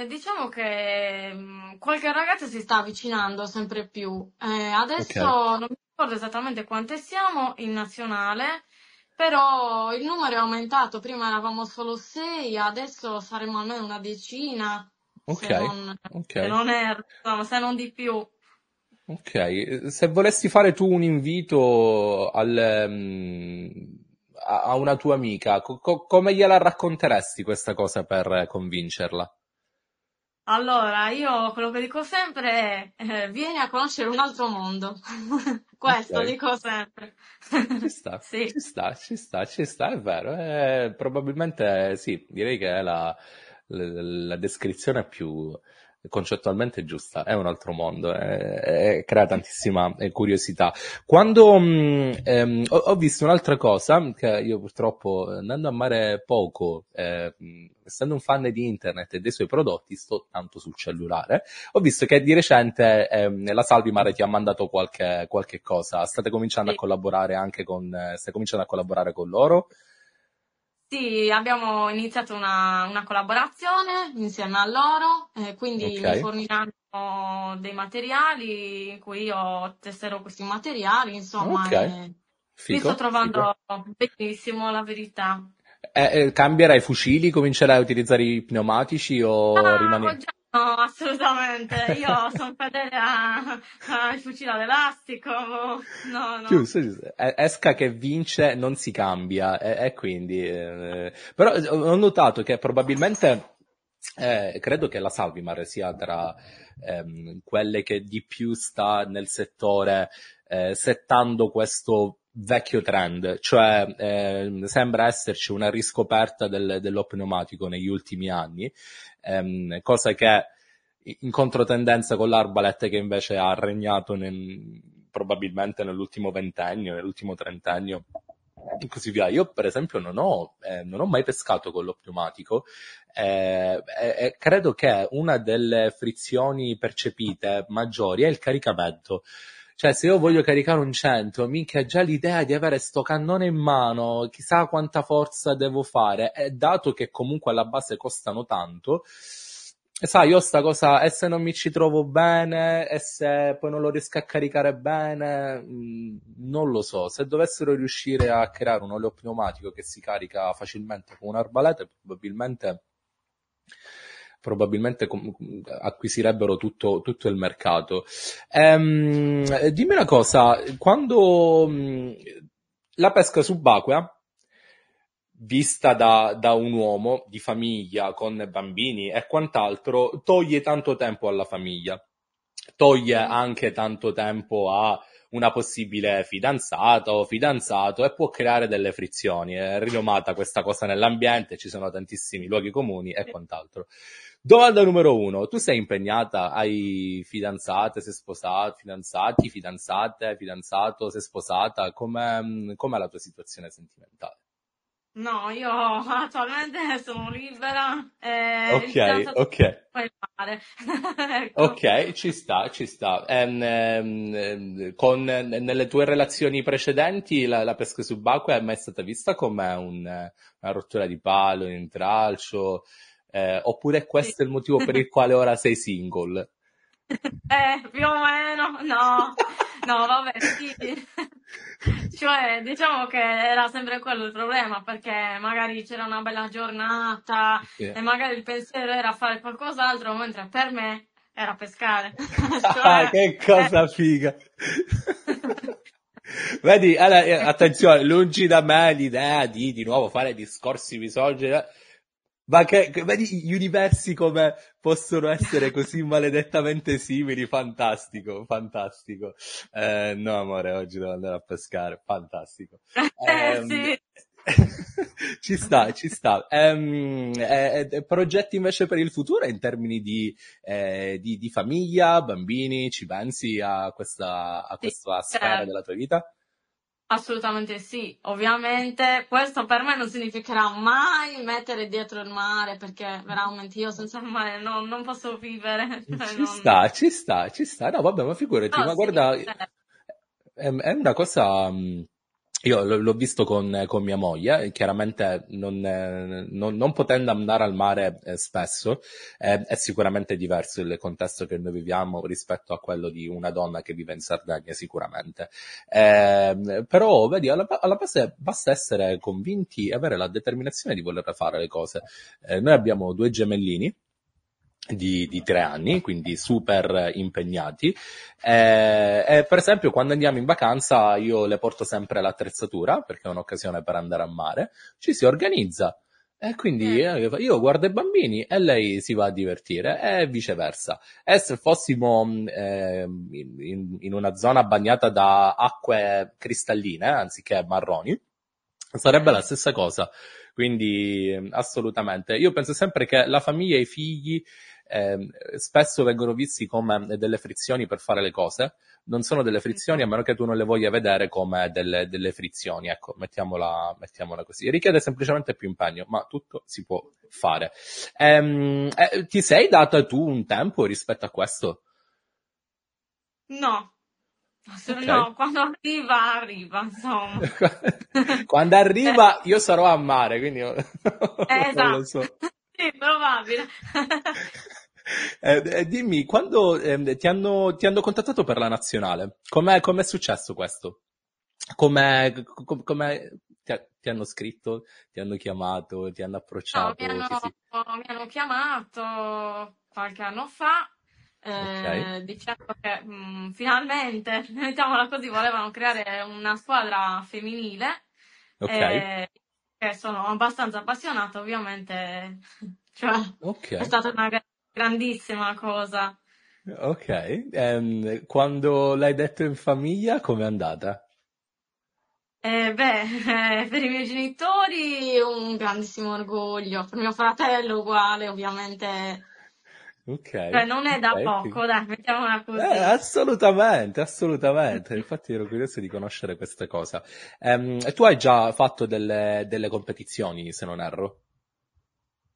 Eh, diciamo che mh, qualche ragazza si sta avvicinando sempre più. Eh, adesso Ok, non mi ricordo esattamente quante siamo in nazionale, però il numero è aumentato. Prima eravamo solo sei, adesso saremo almeno una decina, ok, se non, se ok. non erro, insomma, se non di più. Ok, eh, se volessi fare tu un invito al, ehm, a una tua amica, co- come gliela racconteresti questa cosa per convincerla? Allora, io quello che dico sempre è eh, vieni a conoscere un altro mondo. Questo Ok, dico sempre. ci sta, Sì. ci sta, ci sta, ci sta, è vero. eh, probabilmente sì, direi che è la, la- la descrizione più concettualmente giusta, è un altro mondo, eh, e crea tantissima eh, curiosità. Quando mh, ehm, ho, ho visto un'altra cosa, che io purtroppo andando a mare poco, eh, mh, essendo un fan di internet e dei suoi prodotti, sto tanto sul cellulare, ho visto che di recente ehm, la Salvimare ti ha mandato qualche, qualche cosa, state cominciando a Sì. collaborare anche con, eh, stai cominciando a collaborare con loro? Sì, abbiamo iniziato una, una collaborazione insieme a loro, eh, quindi mi Ok, forniranno dei materiali in cui io testerò questi materiali, insomma, ok, e mi sto trovando benissimo, la verità. Eh, eh, cambierai fucili, comincerai a utilizzare i pneumatici o Ah, rimani... oggi no, assolutamente. Io sono fedele al fucile ad elastico. No, no. Giusto, giusto. Eh, Esca che vince non si cambia e, e quindi... eh, però eh, ho notato che probabilmente, eh, credo che la Salvimar sia tra ehm, quelle che di più sta nel settore eh, settando questo vecchio trend, cioè ehm, sembra esserci una riscoperta del, dello negli ultimi anni, ehm, cosa che in controtendenza con l'Arbalet che invece ha regnato nel- probabilmente nell'ultimo ventennio, nell'ultimo trentennio e così via. Io per esempio non ho, eh, non ho mai pescato con lo pneumatico eh, e, e credo che una delle frizioni percepite maggiori è il caricamento. Cioè, se io voglio caricare un 100, minchia, già l'idea di avere sto cannone in mano, chissà quanta forza devo fare, e dato che comunque alla base costano tanto, sai, io sta cosa, e se non mi ci trovo bene, e se poi non lo riesco a caricare bene, mh, non lo so. Se dovessero riuscire a creare un olio pneumatico che si carica facilmente con un'arbalete, probabilmente probabilmente com- acquisirebbero tutto, tutto il mercato. Ehm, dimmi una cosa, quando mh, la pesca subacquea, vista da, da un uomo di famiglia con bambini e quant'altro, toglie tanto tempo alla famiglia, toglie anche tanto tempo a una possibile fidanzata o fidanzato e può creare delle frizioni. È rinomata questa cosa nell'ambiente, ci sono tantissimi luoghi comuni e quant'altro. Domanda numero uno, tu sei impegnata? Hai fidanzate, sei sposata, fidanzati, fidanzate, fidanzato, sei sposata? Com'è, com'è la tua situazione sentimentale? No, io attualmente sono libera e Ok, ok. Ecco. Ok, ci sta, ci sta. Ehm, ehm, con, nelle tue relazioni precedenti la, la pesca subacquea è mai stata vista come un- una rottura di palo, un intralcio? Eh, oppure Sì. questo è il motivo per il quale ora sei single? Eh, più o meno, no, no, vabbè, sì. Cioè, diciamo che era sempre quello il problema, perché magari c'era una bella giornata Sì. e magari il pensiero era fare qualcos'altro, mentre per me era pescare. Ah, Cioè, che eh, cosa figa! Vedi, allora, eh, attenzione, lungi da me l'idea di di nuovo fare discorsi misogini, eh. Ma che, vedi gli universi come possono essere così maledettamente simili, fantastico, fantastico. Eh, no, amore, oggi devo andare a pescare, fantastico. eh, Ehm, sì. ci sta, ci sta. Ehm, eh, eh, progetti invece per il futuro in termini di, eh, di, di famiglia, bambini, ci pensi a questa, a Sì, questa sfera certo. della tua vita? Assolutamente sì, ovviamente questo per me non significherà mai mettere dietro il mare perché veramente io senza il mare non, non posso vivere, cioè Ci non... sta, ci sta, ci sta. No, vabbè, ma figurati, No, ma sì, guarda, è, è una cosa, io l'ho visto con, con mia moglie, chiaramente non, non- non potendo andare al mare eh, spesso, eh, è sicuramente diverso il contesto che noi viviamo rispetto a quello di una donna che vive in Sardegna, sicuramente. Ehm, però, vedi, alla, alla base basta essere convinti e avere la determinazione di voler fare le cose. Eh, noi abbiamo due gemellini di, di tre anni, quindi super impegnati. Eh, e per esempio, quando andiamo in vacanza, io le porto sempre l'attrezzatura perché è un'occasione per andare a mare. Ci si organizza. E quindi Mm. eh, io guardo i bambini e lei si va a divertire e viceversa. E se fossimo ehm, in, in- una zona bagnata da acque cristalline, anziché marroni, sarebbe la stessa cosa. Quindi ehm, assolutamente. Io penso sempre che la famiglia e i figli ehm, spesso vengono visti come delle frizioni per fare le cose. Non sono delle frizioni a meno che tu non le voglia vedere come delle, delle frizioni. Ecco, mettiamola, mettiamola così. Richiede semplicemente più impegno, ma tutto si può fare. Ehm, eh, ti sei data tu un tempo rispetto a questo? No, Ass- Ok. no, quando arriva, arriva, insomma. Quando Eh, arriva io sarò a mare, quindi io- eh, non lo esatto, so. Sì, probabile. Eh, eh, dimmi, quando ehm, ti hanno, ti hanno contattato per la nazionale, com'è, com'è successo questo? Com'è, com- com'è- ti, ha- ti hanno scritto, ti hanno chiamato, ti hanno No, mi approcciato, hanno, si... mi hanno chiamato qualche anno fa, eh, dicendo che mh, finalmente, mettiamola così, volevano creare una squadra femminile, ok, che sono abbastanza appassionata, ovviamente, cioè, è ok, stata una gra- grandissima cosa. ok. Ehm, quando l'hai detto in famiglia, com'è andata? Eh, beh, eh, per i miei genitori un grandissimo orgoglio, per mio fratello uguale, ovviamente, Ok, cioè non è da ok, poco, dai, mettiamola Eh, così. assolutamente, assolutamente. Infatti ero curioso di conoscere questa cosa. Ehm, e tu hai già fatto delle, delle competizioni, se non erro?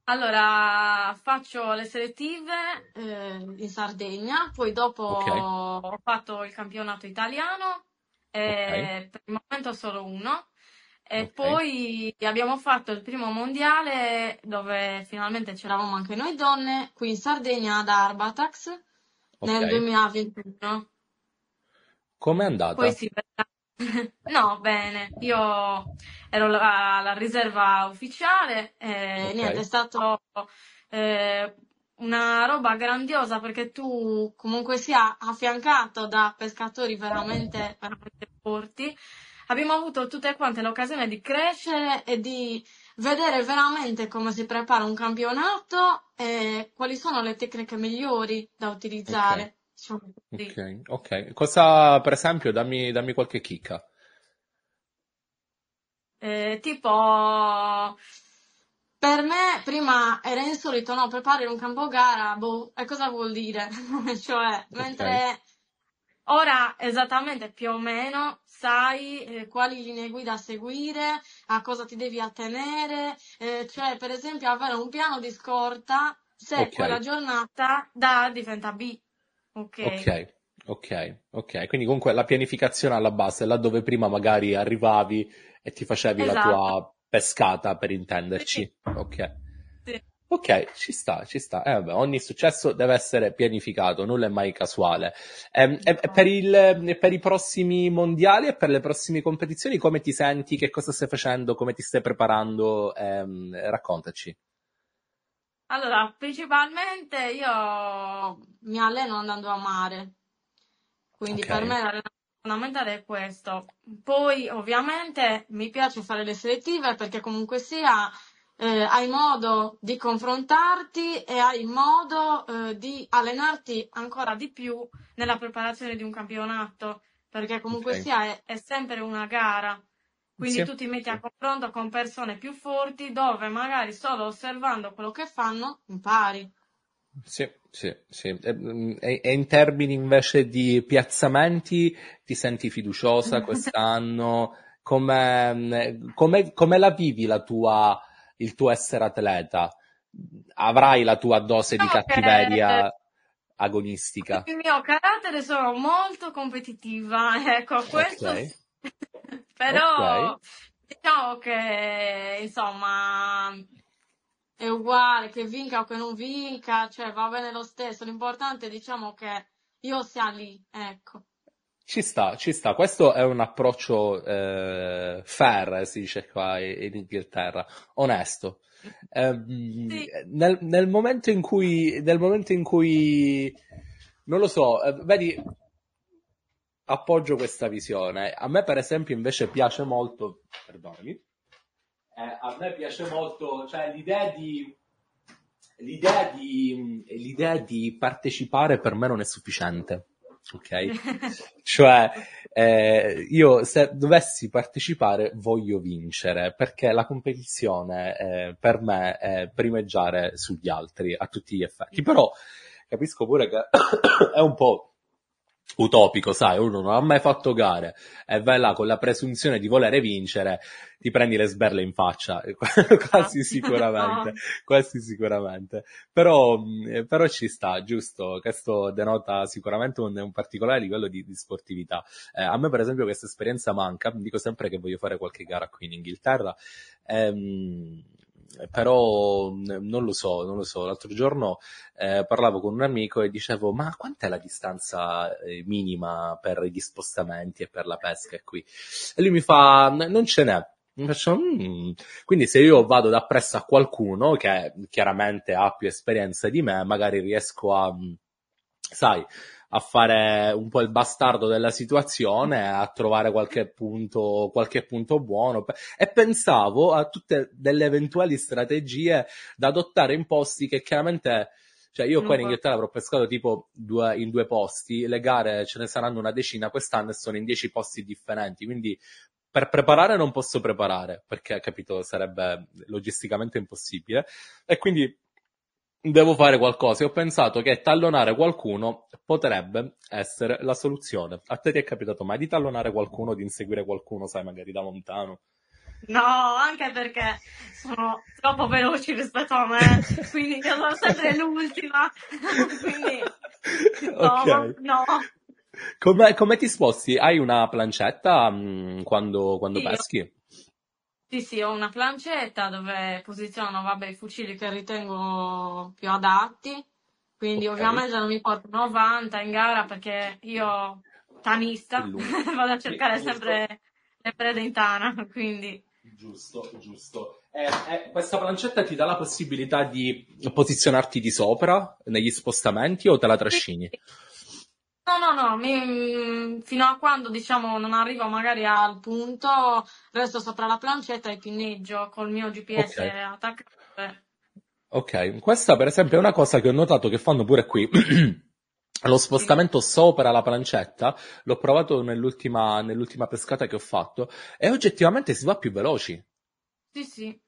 Allora, faccio le selettive eh, in Sardegna, poi dopo Ok, ho fatto il campionato italiano, eh, per il momento solo uno, e ok, poi abbiamo fatto il primo mondiale dove finalmente c'eravamo anche noi donne, qui in Sardegna ad Arbatax nel ok. 2021. Com'è Poi andata? si vedrà. No, bene, io ero la, la riserva ufficiale e niente, è stato eh, una roba grandiosa perché tu comunque sia affiancato da pescatori veramente, veramente forti. Abbiamo avuto tutte quante l'occasione di crescere e di vedere veramente come si prepara un campionato e quali sono le tecniche migliori da utilizzare. Così. ok, ok. Cosa, per esempio, dammi, dammi qualche chicca. Eh, tipo, per me prima era insolito, no, preparare un campo gara, boh, e cosa vuol dire? Cioè, Ok, mentre Ora esattamente più o meno sai eh, quali linee guida seguire, a cosa ti devi attenere, eh, cioè per esempio avere un piano di scorta se Ok. quella giornata da A diventa B. Ok. Ok, ok, ok. Quindi comunque la pianificazione alla base, là dove prima magari arrivavi e ti facevi la Esatto. tua pescata, per intenderci. Sì. Ok, ci sta, ci sta. Eh, vabbè, ogni successo deve essere pianificato, nulla è mai casuale. Ehm, e, e per il- per i prossimi mondiali e per le prossime competizioni, come ti senti? Che cosa stai facendo? Come ti stai preparando? Ehm, raccontaci. Allora, principalmente io mi alleno andando a mare, quindi Ok. per me l'allenamento fondamentale è questo. Poi, ovviamente, mi piace fare le selettive perché comunque sia eh, hai modo di confrontarti e hai modo eh, di allenarti ancora di più nella preparazione di un campionato, perché comunque Ok. sia è, è sempre una gara. Quindi Sì, tu ti metti a confronto con persone più forti dove magari solo osservando quello che fanno impari. Sì, sì, sì. E, mm, e- in termini invece di piazzamenti, ti senti fiduciosa quest'anno? Come, mm, come, come la vivi la tua, il tuo essere atleta? Avrai la tua dose di cattiveria agonistica? il mio carattere sono molto competitiva, ecco, questo Ok, sì. Però ok. diciamo che insomma è uguale che vinca o che non vinca, cioè va bene lo stesso. L'importante diciamo che io sia lì, ecco. Ci sta, ci sta. Questo è un approccio eh, fair, si dice qua in Inghilterra, onesto. Ehm, Sì, nel, nel momento in cui, nel momento in cui, non lo so, eh, vedi, appoggio questa visione. A me, per esempio, invece piace molto, perdonami, eh, a me piace molto, cioè l'idea di, l'idea di, l'idea di partecipare per me non è sufficiente. Ok? Cioè, eh, io se dovessi partecipare voglio vincere perché la competizione eh, per me è primeggiare sugli altri a tutti gli effetti. Però capisco pure che è un po' utopico, sai, uno non ha mai fatto gare e vai là con la presunzione di volere vincere, ti prendi le sberle in faccia, quasi sicuramente, no. quasi sicuramente. Però, però ci sta, giusto? Questo denota sicuramente un, un particolare livello di, di sportività. Eh, a me, per esempio, questa esperienza manca. Dico sempre che voglio fare qualche gara qui in Inghilterra. Ehm, però mh, non lo so, non lo so. L'altro giorno eh, parlavo con un amico e dicevo: Ma quant'è la distanza eh, minima per gli spostamenti e per la pesca qui? E lui mi fa: Non ce n'è. Faccio, "Mm". Quindi se io vado da presso a qualcuno che chiaramente ha più esperienza di me, magari riesco a, mh, sai, a fare un po' il bastardo della situazione, a trovare qualche punto, qualche punto buono. E pensavo a tutte delle eventuali strategie da adottare in posti che chiaramente, cioè io qua in Inghilterra avrò pescato tipo due, in due posti, le gare ce ne saranno una decina quest'anno e sono in dieci posti differenti, quindi per preparare non posso preparare, perché capito, sarebbe logisticamente impossibile. E quindi devo fare qualcosa e ho pensato che tallonare qualcuno potrebbe essere la soluzione. A te ti è capitato mai di tallonare qualcuno, di inseguire qualcuno, sai, magari da lontano? No, anche perché sono troppo veloci rispetto a me, quindi io sono sempre l'ultima. quindi no, Ok. no. Come, come ti sposti? Hai una plancetta mm, quando, quando peschi? Sì, sì, ho una plancetta dove posiziono, vabbè, i fucili che ritengo più adatti. Quindi Ok, ovviamente non mi porto 90 in gara perché io, tanista, vado a Sì, cercare giusto. sempre le prede in tana, quindi... Giusto, giusto. Eh, eh, questa plancetta ti dà la possibilità di posizionarti di sopra negli spostamenti o te la Sì, trascini? No, no, no, mi- fino a quando diciamo non arrivo magari al punto, resto sopra la plancetta e pinneggio col mio GPS Ok, attaccato. eh. ok. Questa per esempio è una cosa che ho notato che fanno pure qui. Lo Sì, spostamento sopra la plancetta l'ho provato nell'ultima, nell'ultima pescata che ho fatto e oggettivamente si va più veloci. sì, sì.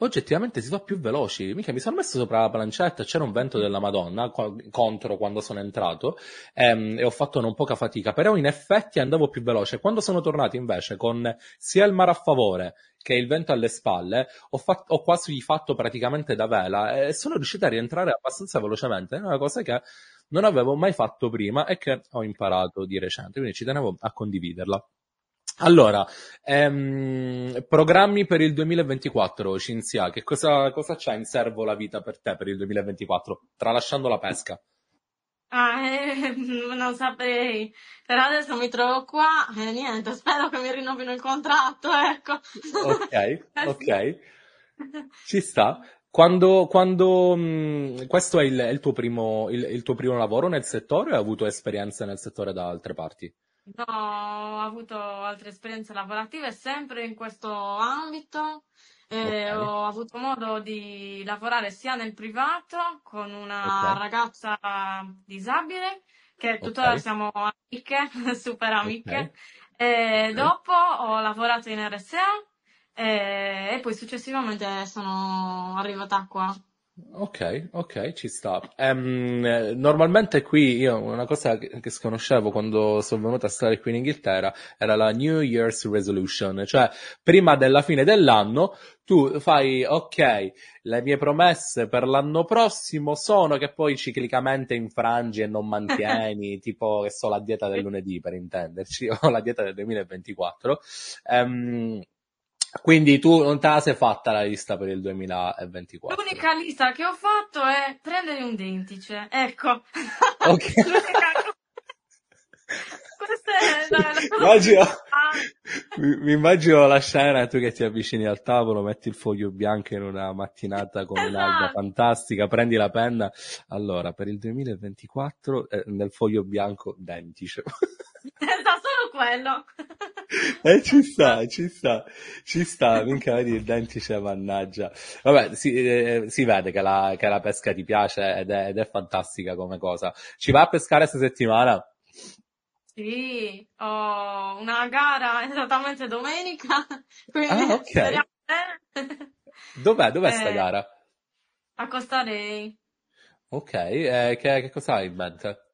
Oggettivamente si fa più veloci. Mica mi sono messo sopra la plancetta, c'era un vento della Madonna co- contro quando sono entrato ehm, e ho fatto non poca fatica, però in effetti andavo più veloce. Quando sono tornato invece con sia il mare a favore che il vento alle spalle, ho, fatto, ho quasi fatto praticamente da vela e sono riuscito a rientrare abbastanza velocemente. È una cosa che non avevo mai fatto prima e che ho imparato di recente, quindi ci tenevo a condividerla. Allora, ehm, programmi per il 2024, Cinzia, che cosa, cosa c'è in serbo la vita per te per il 2024, tralasciando la pesca? Ah, eh, non saprei. Per adesso mi trovo qua e niente, spero che mi rinnovino il contratto, ecco. Ok, Eh ok, ci sta. Quando, quando mh, questo è il, è il tuo primo, il, il tuo primo lavoro nel settore o hai avuto esperienze nel settore da altre parti? No, ho avuto altre esperienze lavorative sempre in questo ambito. Eh, Ok, ho avuto modo di lavorare sia nel privato con una ok, ragazza disabile, che tuttora siamo amiche, super amiche. E dopo ho lavorato in RSA e, e poi successivamente sono arrivata qua. Ok, ok, ci sta. Eh, normalmente qui io una cosa che, che sconoscevo quando sono venuto a stare qui in Inghilterra era la New Year's Resolution, cioè prima della fine dell'anno tu fai, ok, le mie promesse per l'anno prossimo sono che poi ciclicamente infrangi e non mantieni, tipo che so la dieta del lunedì per intenderci, o la dieta del 2024. Ehm, quindi tu non te la sei fatta la lista per il 2024. L'unica lista che ho fatto è prendere un dentice. Ecco. Ok. Questa è la, la Immagino, mi, mi immagino la scena, tu che ti avvicini al tavolo, metti il foglio bianco in una mattinata con un'alba Esatto. fantastica, prendi la penna. Allora, per il 2024, eh, nel foglio bianco, dentice. Quello. Eh, ci sta, ci sta, ci sta, minchia, vedi il dentice, mannaggia. Vabbè, si, eh, si vede che la, che la pesca ti piace ed è, ed è fantastica come cosa. Ci vai a pescare questa settimana? Sì, ho una gara esattamente domenica, quindi Ah, ok. Dov'è, dov'è sta Eh, gara? a Costa Rey. Ok, eh, che, che cosa hai in mente?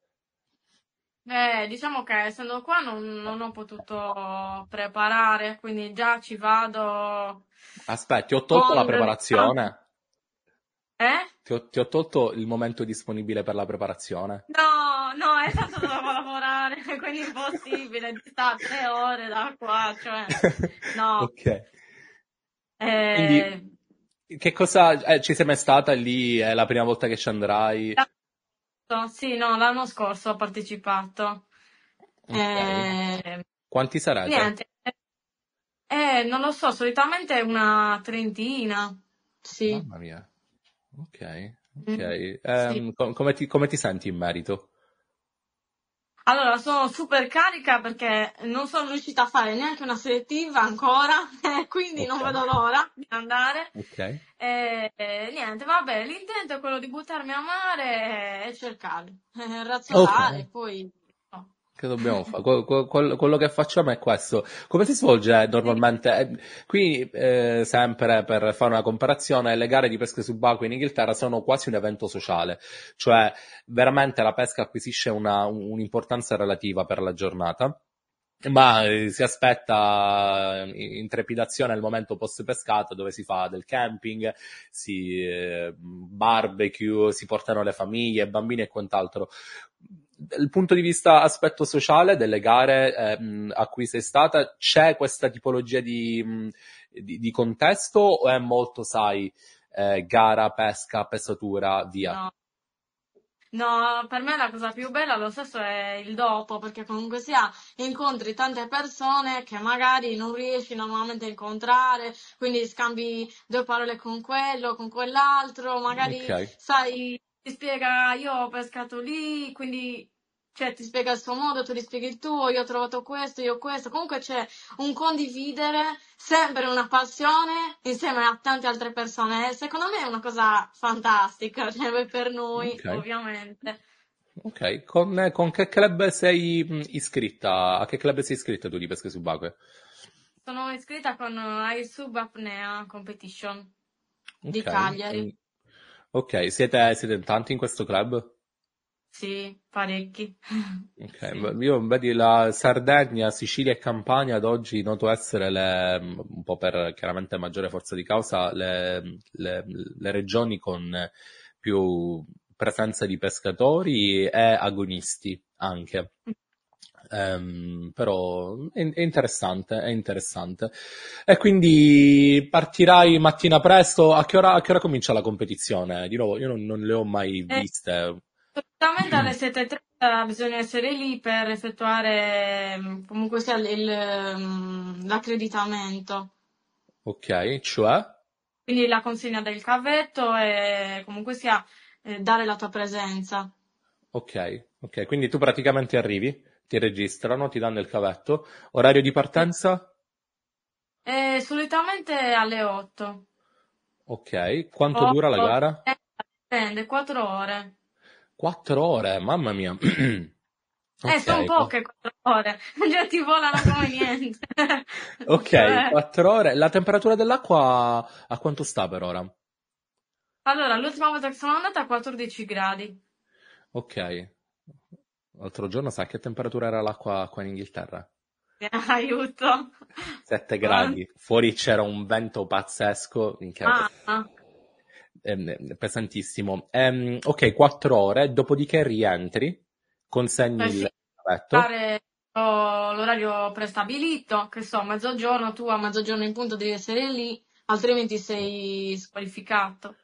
Eh, diciamo che essendo qua non, non ho potuto preparare, quindi già ci vado Aspetti, ho tolto la con... preparazione. Eh? Ti ho, ti ho tolto il momento disponibile per la preparazione. No, no, è stato dovevo lavorare, quindi è impossibile di stare tre ore da qua, cioè, no. Ok. Eh, Quindi, che cosa, eh, ci sei mai stata lì? È la prima volta che ci andrai? l'anno- sì, no, l'anno scorso ho partecipato. Ok. Eh, Quanti sarete? niente, eh, non lo so, solitamente una trentina, sì. Mamma mia. Ok, ok. Mm, sì. Ehm, com- come ti, come ti senti in merito? Allora, sono super carica perché non sono riuscita a fare neanche una selettiva ancora, e quindi non Ok, vedo l'ora di andare. ok, E, e niente, vabbè, l'intento è quello di buttarmi a mare e cercare, eh, razzolare, ok. poi... Che dobbiamo fare? Que- que- quel- quello che facciamo è questo. Come si svolge normalmente? Eh, Qui, eh, sempre per fare una comparazione, le gare di pesca subacquea in Inghilterra sono quasi un evento sociale, cioè veramente la pesca acquisisce una- un'importanza relativa per la giornata. Ma eh, si aspetta eh, in trepidazione al momento post pescata dove si fa del camping, si barbecue, si portano le famiglie, bambini e quant'altro. Dal punto di vista aspetto sociale delle gare ehm, a cui sei stata, c'è questa tipologia di, mh, di- di contesto o è molto, sai, eh, gara, pesca, pesatura, via? No. No, per me la cosa più bella lo stesso è il dopo, perché comunque sia incontri tante persone che magari non riesci normalmente a incontrare, quindi scambi due parole con quello, con quell'altro, magari Ok, sai, ti spiega io ho pescato lì, quindi cioè ti spiega il suo modo, tu gli spieghi il tuo, io ho trovato questo, io questo, comunque c'è un condividere sempre una passione insieme a tante altre persone. Secondo me è una cosa fantastica, cioè per noi, ok. ovviamente. Ok, con, con che club sei mh, iscritta? A che club sei iscritta tu di pesche subacquee? Sono iscritta con eh, iSub Apnea Competition. di Ok. Cagliari. Mm. Ok, siete, siete in tanti in questo club? Sì, parecchi. Ok, Sì. io vedi la Sardegna, Sicilia e Campania ad oggi noto essere le, un po' per chiaramente maggiore forza di causa, le, le- le regioni con più presenza di pescatori e agonisti anche. Ehm, però è, è interessante, è interessante. E quindi partirai mattina presto. A che ora, a che ora comincia la competizione? Di nuovo, io non, non le ho mai Eh, viste. Solitamente alle 7.30 bisogna essere lì per effettuare mm, comunque sia il- mm, l'accreditamento. Ok, cioè? Quindi la consegna del cavetto e comunque sia eh, dare la tua presenza. Ok, ok, quindi tu praticamente arrivi, ti registrano, ti danno il cavetto, orario di partenza? E solitamente alle 8. Ok, quanto dura la gara? Eh, Dipende, 4 ore. Quattro ore, mamma mia. Eh, sono poche 4 ore. Già ti volano come niente. ok, Cioè, quattro ore. La temperatura dell'acqua a quanto sta per ora? allora, l'ultima volta che sono andata a 14 gradi. Ok. L'altro giorno sai che temperatura era l'acqua qua in Inghilterra? Aiuto. 7 gradi. Fuori c'era un vento pazzesco, minchia, Ah, ehm, pesantissimo. Ehm, ok, 4 ore, dopodiché rientri, consegni eh il sì, cavetto. fare oh, l'orario prestabilito, che so, mezzogiorno, tu a mezzogiorno in punto devi essere lì, altrimenti sei squalificato.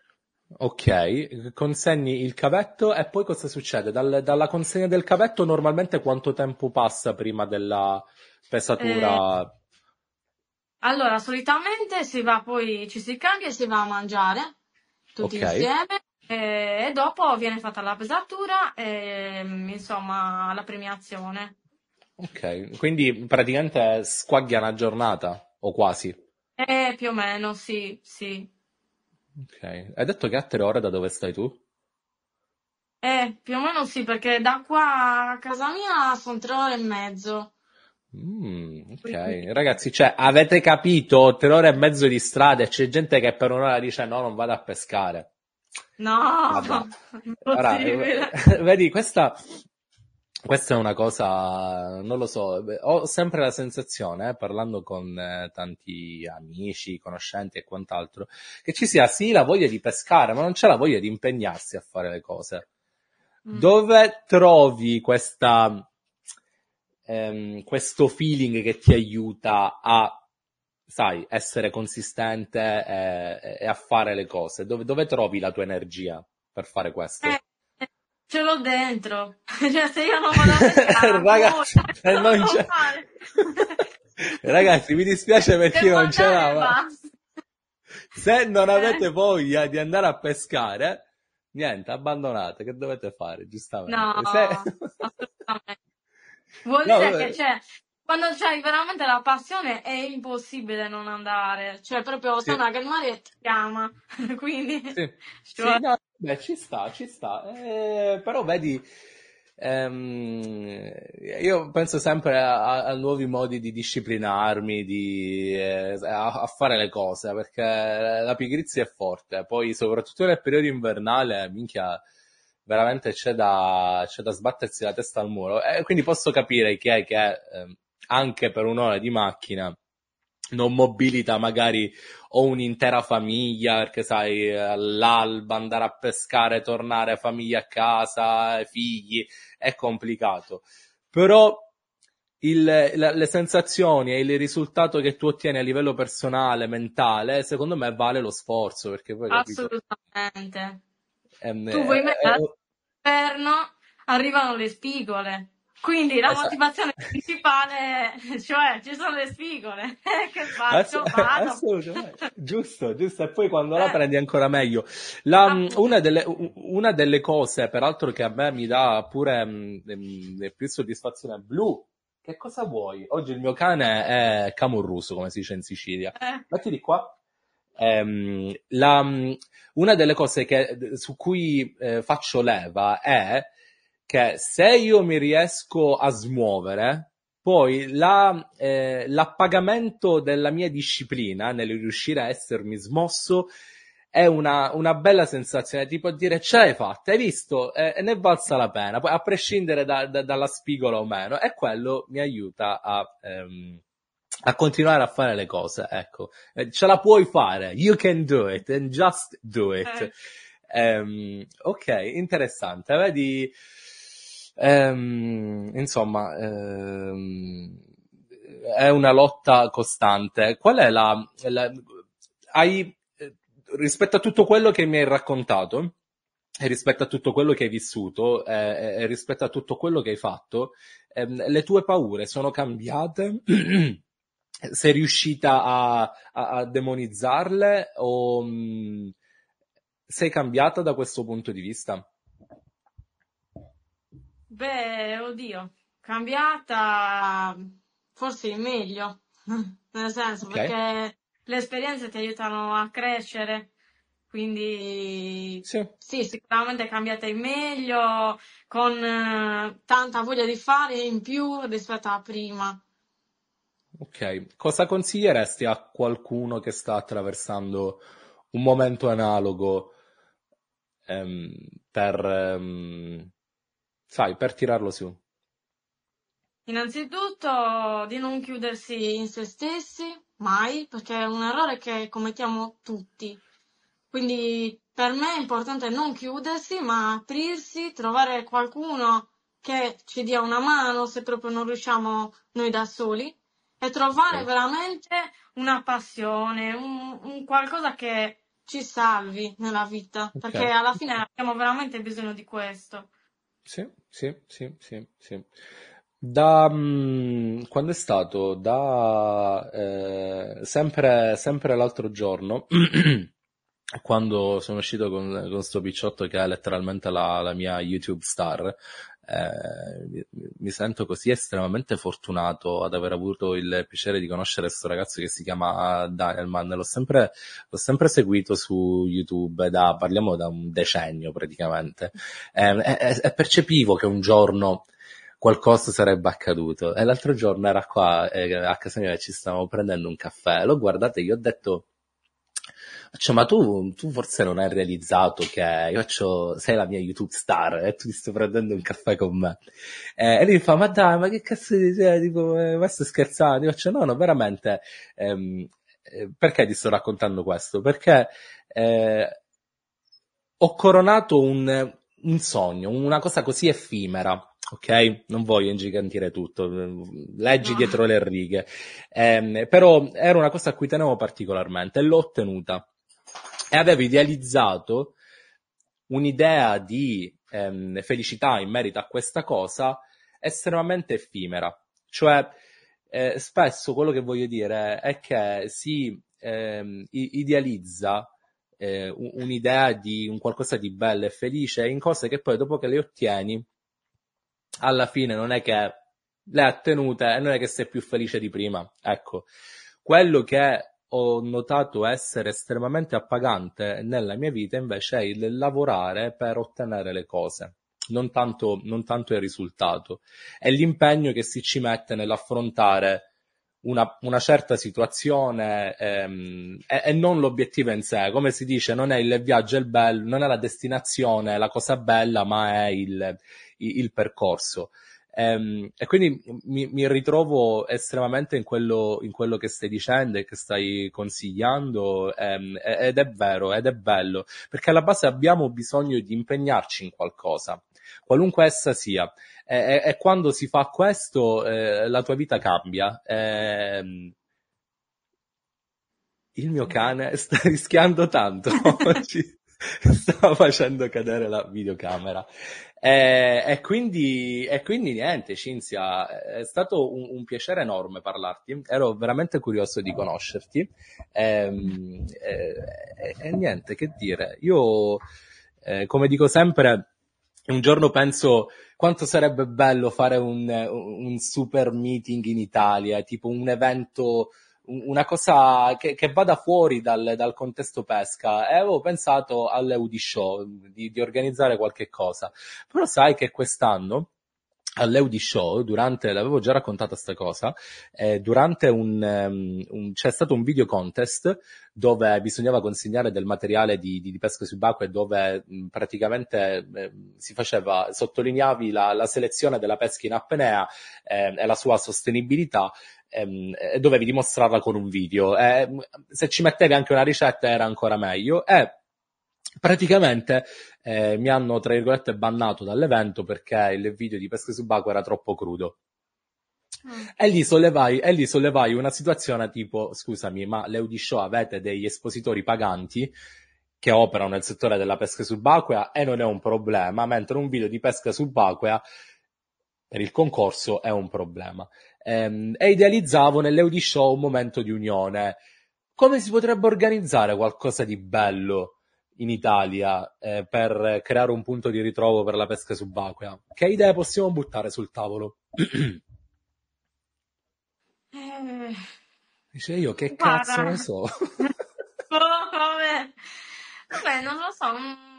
Ok, consegni il cavetto e poi cosa succede? Dal- dalla consegna del cavetto normalmente quanto tempo passa prima della Eh, pesatura? allora, solitamente si va poi, ci si cambia e si va a mangiare tutti Ok, insieme e, e dopo viene fatta la pesatura e insomma la premiazione. ok, quindi praticamente squaglia una giornata o quasi. E più o meno, sì, sì. Ok, hai detto che a tre ore da dove stai tu? Eh, più o meno sì, perché da qua a casa mia sono tre ore e mezzo. Mm, ok, ragazzi, cioè, avete capito? Tre ore e mezzo di strada e c'è gente che per un'ora dice no, non vado a pescare. no, Vabbè. Ora, vedi, questa, questa è una cosa, non lo so, ho sempre la sensazione, eh, parlando con eh, tanti amici, conoscenti e quant'altro, che ci sia sì la voglia di pescare, ma non c'è la voglia di impegnarsi a fare le cose. Mm. Dove trovi questa, ehm, questo feeling che ti aiuta a, sai, essere consistente e, e a fare le cose? Dove, dove trovi la tua energia per fare questo? Eh, eh, ce l'ho dentro. Cioè, se io non vado a pescare, Ragazzi, boh, eh, cosa non devo c'è... fare? Ragazzi, mi dispiace perché io non ce l'ho, ma se non avete Eh, voglia di andare a pescare, niente, abbandonate, che dovete fare, no, giustamente. Se... assolutamente. Vuol No, dire vabbè. che, cioè, quando c'hai veramente la passione è impossibile non andare. Cioè, proprio Sì, che il mare ti chiama. Quindi, sì, sì, cioè, no, beh, ci sta, ci sta. Eh, però vedi, ehm, io penso sempre a, a nuovi modi di disciplinarmi, di, eh, a, a fare le cose, perché la pigrizia è forte. Poi, soprattutto nel periodo invernale, minchia, veramente c'è da, c'è da sbattersi la testa al muro. E quindi posso capire chi è che ehm, anche per un'ora di macchina non mobilita magari o un'intera famiglia, perché sai, all'alba andare a pescare, tornare, famiglia a casa, figli, è complicato. Però il- la- le sensazioni e il risultato che tu ottieni a livello personale, mentale, secondo me vale lo sforzo, perché poi, capito, assolutamente. ehm, Tu vuoi eh, mettere eh, all'inverno, arrivano le spigole. Quindi la esatto. motivazione principale, cioè, ci sono le spigole. Che Ass- faccio? Vado. assolutamente, giusto, giusto, e poi quando la Eh, prendi ancora meglio. La, mm, appunto. una, delle, una delle cose, peraltro, che a me mi dà pure mm, mm, più soddisfazione, blu, che cosa vuoi? Oggi il mio cane è camurruso, come si dice in Sicilia. Eh, Metti di qua. Ehm, la, mm, una delle cose che- su cui eh, faccio leva è che se io mi riesco a smuovere, poi la, eh, l'appagamento della mia disciplina nel riuscire a essermi smosso è una, una bella sensazione, tipo dire ce l'hai fatta, hai visto, e eh, ne valsa la pena, poi a prescindere da, da, dalla spigola o meno, e quello mi aiuta a, ehm, a continuare a fare le cose, ecco, eh, ce la puoi fare, you can do it, and just do it. Eh. Um, ok, interessante, vedi, um, insomma, um, è una lotta costante. Qual è la, la hai rispetto a tutto quello che mi hai raccontato, e rispetto a tutto quello che hai vissuto, eh, e rispetto a tutto quello che hai fatto, ehm, le tue paure sono cambiate? Sei riuscita a, a, a demonizzarle o mh, mm, sei cambiata da questo punto di vista? Beh, oddio, cambiata forse in meglio, nel senso okay. perché le esperienze ti aiutano a crescere, quindi sì, sì sicuramente è cambiata in meglio, con eh, tanta voglia di fare in più rispetto a prima. Ok, cosa consiglieresti a qualcuno che sta attraversando un momento analogo ehm, per, ehm, sai, per tirarlo su? Innanzitutto di non chiudersi in se stessi, mai, perché è un errore che commettiamo tutti. Quindi per me è importante non chiudersi, ma aprirsi, trovare qualcuno che ci dia una mano se proprio non riusciamo noi da soli e trovare okay. veramente una passione, un, un, qualcosa che ci salvi nella vita, okay. perché alla fine abbiamo veramente bisogno di questo. Sì, sì, sì, sì, sì. Da mh, quando è stato? Da eh, sempre, sempre l'altro giorno, quando sono uscito con, con sto picciotto che è letteralmente la, la mia YouTube star, eh, mi, sento così estremamente fortunato ad aver avuto il piacere di conoscere questo ragazzo che si chiama Danielman. L'ho sempre, l'ho sempre seguito su YouTube da, parliamo da un decennio praticamente, eh, e, e percepivo che un giorno qualcosa sarebbe accaduto. E l'altro giorno era qua eh, a casa mia e ci stavamo prendendo un caffè. L'ho guardato e gli ho detto, cioè, ma tu, tu, forse non hai realizzato che io faccio, sei la mia YouTube star e tu ti stai prendendo un caffè con me. Eh, e lui mi fa, ma dai, ma che cazzo di te? Tipo, eh, ma stai scherzando? Io faccio, no, no, veramente, ehm, eh, perché ti sto raccontando questo? Perché eh, ho coronato un, un sogno, una cosa così effimera ok? Non voglio ingigantire tutto, leggi no. dietro le righe. Eh, però era una cosa a cui tenevo particolarmente e l'ho ottenuta. E avevo idealizzato un'idea di ehm, felicità in merito a questa cosa estremamente effimera. Cioè, eh, spesso quello che voglio dire è che si ehm, idealizza eh, un'idea di un qualcosa di bello e felice in cose che poi dopo che le ottieni alla fine non è che le ha tenute e non è che sei più felice di prima. Ecco, quello che ho notato essere estremamente appagante nella mia vita invece è il lavorare per ottenere le cose. Non tanto, non tanto il risultato, è l'impegno che si ci mette nell'affrontare una, una certa situazione ehm, e, e, non l'obiettivo in sé. Come si dice, non è il viaggio il bello, non è la destinazione, la cosa bella, ma è il, il percorso. Um, e quindi mi, mi, ritrovo estremamente in quello, in quello, che stai dicendo e che stai consigliando um, ed è vero, ed è bello, perché alla base abbiamo bisogno di impegnarci in qualcosa, qualunque essa sia. E, e, quando si fa questo eh, la tua vita cambia. E, il mio cane sta rischiando tanto oggi. Stava facendo cadere la videocamera. E, e, quindi, e quindi niente, Cinzia, è stato un, un, piacere enorme parlarti, ero veramente curioso di conoscerti. Ehm, e, e niente, che dire, io eh, come dico sempre, un giorno penso quanto sarebbe bello fare un, un super meeting in Italia, tipo un evento una cosa che, che vada fuori dal, dal, contesto pesca e avevo pensato all'Eudi Show di, di organizzare qualche cosa. Però sai che quest'anno all'Eudi Show, durante, l'avevo già raccontata questa cosa, eh, durante un, um, un, c'è stato un video contest dove bisognava consegnare del materiale di, di, di pesca subacquea dove mh, praticamente eh, si faceva, sottolineavi la, la, selezione della pesca in apnea eh, e la sua sostenibilità ehm, e dovevi dimostrarla con un video. se ci mettevi anche una ricetta era ancora meglio. E praticamente eh, mi hanno, tra virgolette, bannato dall'evento perché il video di pesca subacquea era troppo crudo. Mm. E, lì sollevai, e lì sollevai una situazione tipo, scusami, ma l'Eudi Show avete degli espositori paganti che operano nel settore della pesca subacquea e non è un problema, mentre un video di pesca subacquea per il concorso è un problema. Ehm, e idealizzavo nell'Eudi Show un momento di unione. Come si potrebbe organizzare qualcosa di bello? in Italia eh, per creare un punto di ritrovo per la pesca subacquea. Che idee possiamo buttare sul tavolo? eh, Dice io, che guarda. cazzo ne so? vabbè. vabbè, non lo so.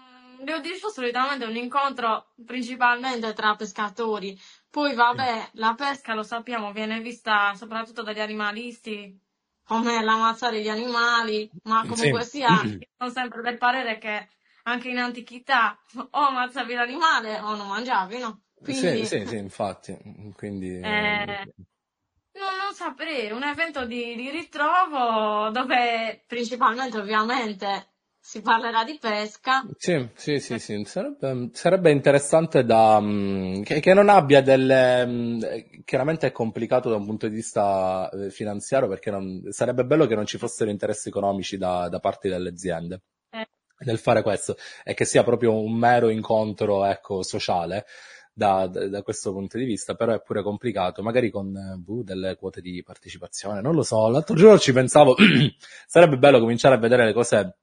Devo dire solitamente un incontro principalmente tra pescatori. Poi vabbè, la pesca lo sappiamo, viene vista soprattutto dagli animalisti come l'ammazzare gli animali, ma comunque sì. sia, sono sempre del parere che anche in antichità o ammazzavi l'animale o non mangiavi, no? Quindi, sì, sì, sì, infatti. Quindi, eh, non, non saprei, un evento di, di ritrovo dove principalmente ovviamente si parlerà di pesca. Sì, sì, sì, sì. Sarebbe, sarebbe interessante da, um, che, che, non abbia delle... Um, chiaramente è complicato da un punto di vista eh, finanziario perché non, sarebbe bello che non ci fossero interessi economici da, da parte delle aziende eh. nel fare questo e che sia proprio un mero incontro ecco, sociale. Da, da, da, questo punto di vista, però è pure complicato, magari con uh, delle quote di partecipazione, non lo so. L'altro giorno ci pensavo, sarebbe bello cominciare a vedere le cose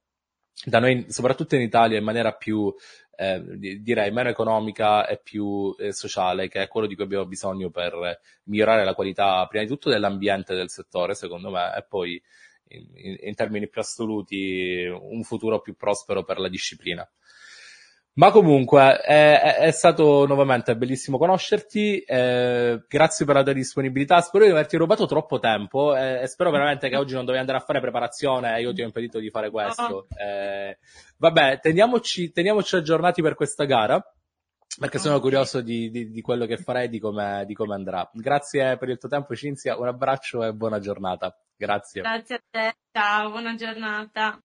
da noi, soprattutto in Italia, in maniera più, eh, direi, meno economica e più eh, sociale, che è quello di cui abbiamo bisogno per migliorare la qualità, prima di tutto, dell'ambiente del settore, secondo me, e poi, in, in termini più assoluti, un futuro più prospero per la disciplina. Ma comunque è, è, stato nuovamente bellissimo conoscerti, eh, grazie per la tua disponibilità, spero di averti rubato troppo tempo eh, e spero veramente che oggi non dovevi andare a fare preparazione e io ti ho impedito di fare questo. Eh, vabbè, teniamoci, teniamoci aggiornati per questa gara perché sono curioso di, di, di quello che farai e di come, di come andrà. Grazie per il tuo tempo Cinzia, un abbraccio e buona giornata. Grazie. Grazie a te, ciao, buona giornata.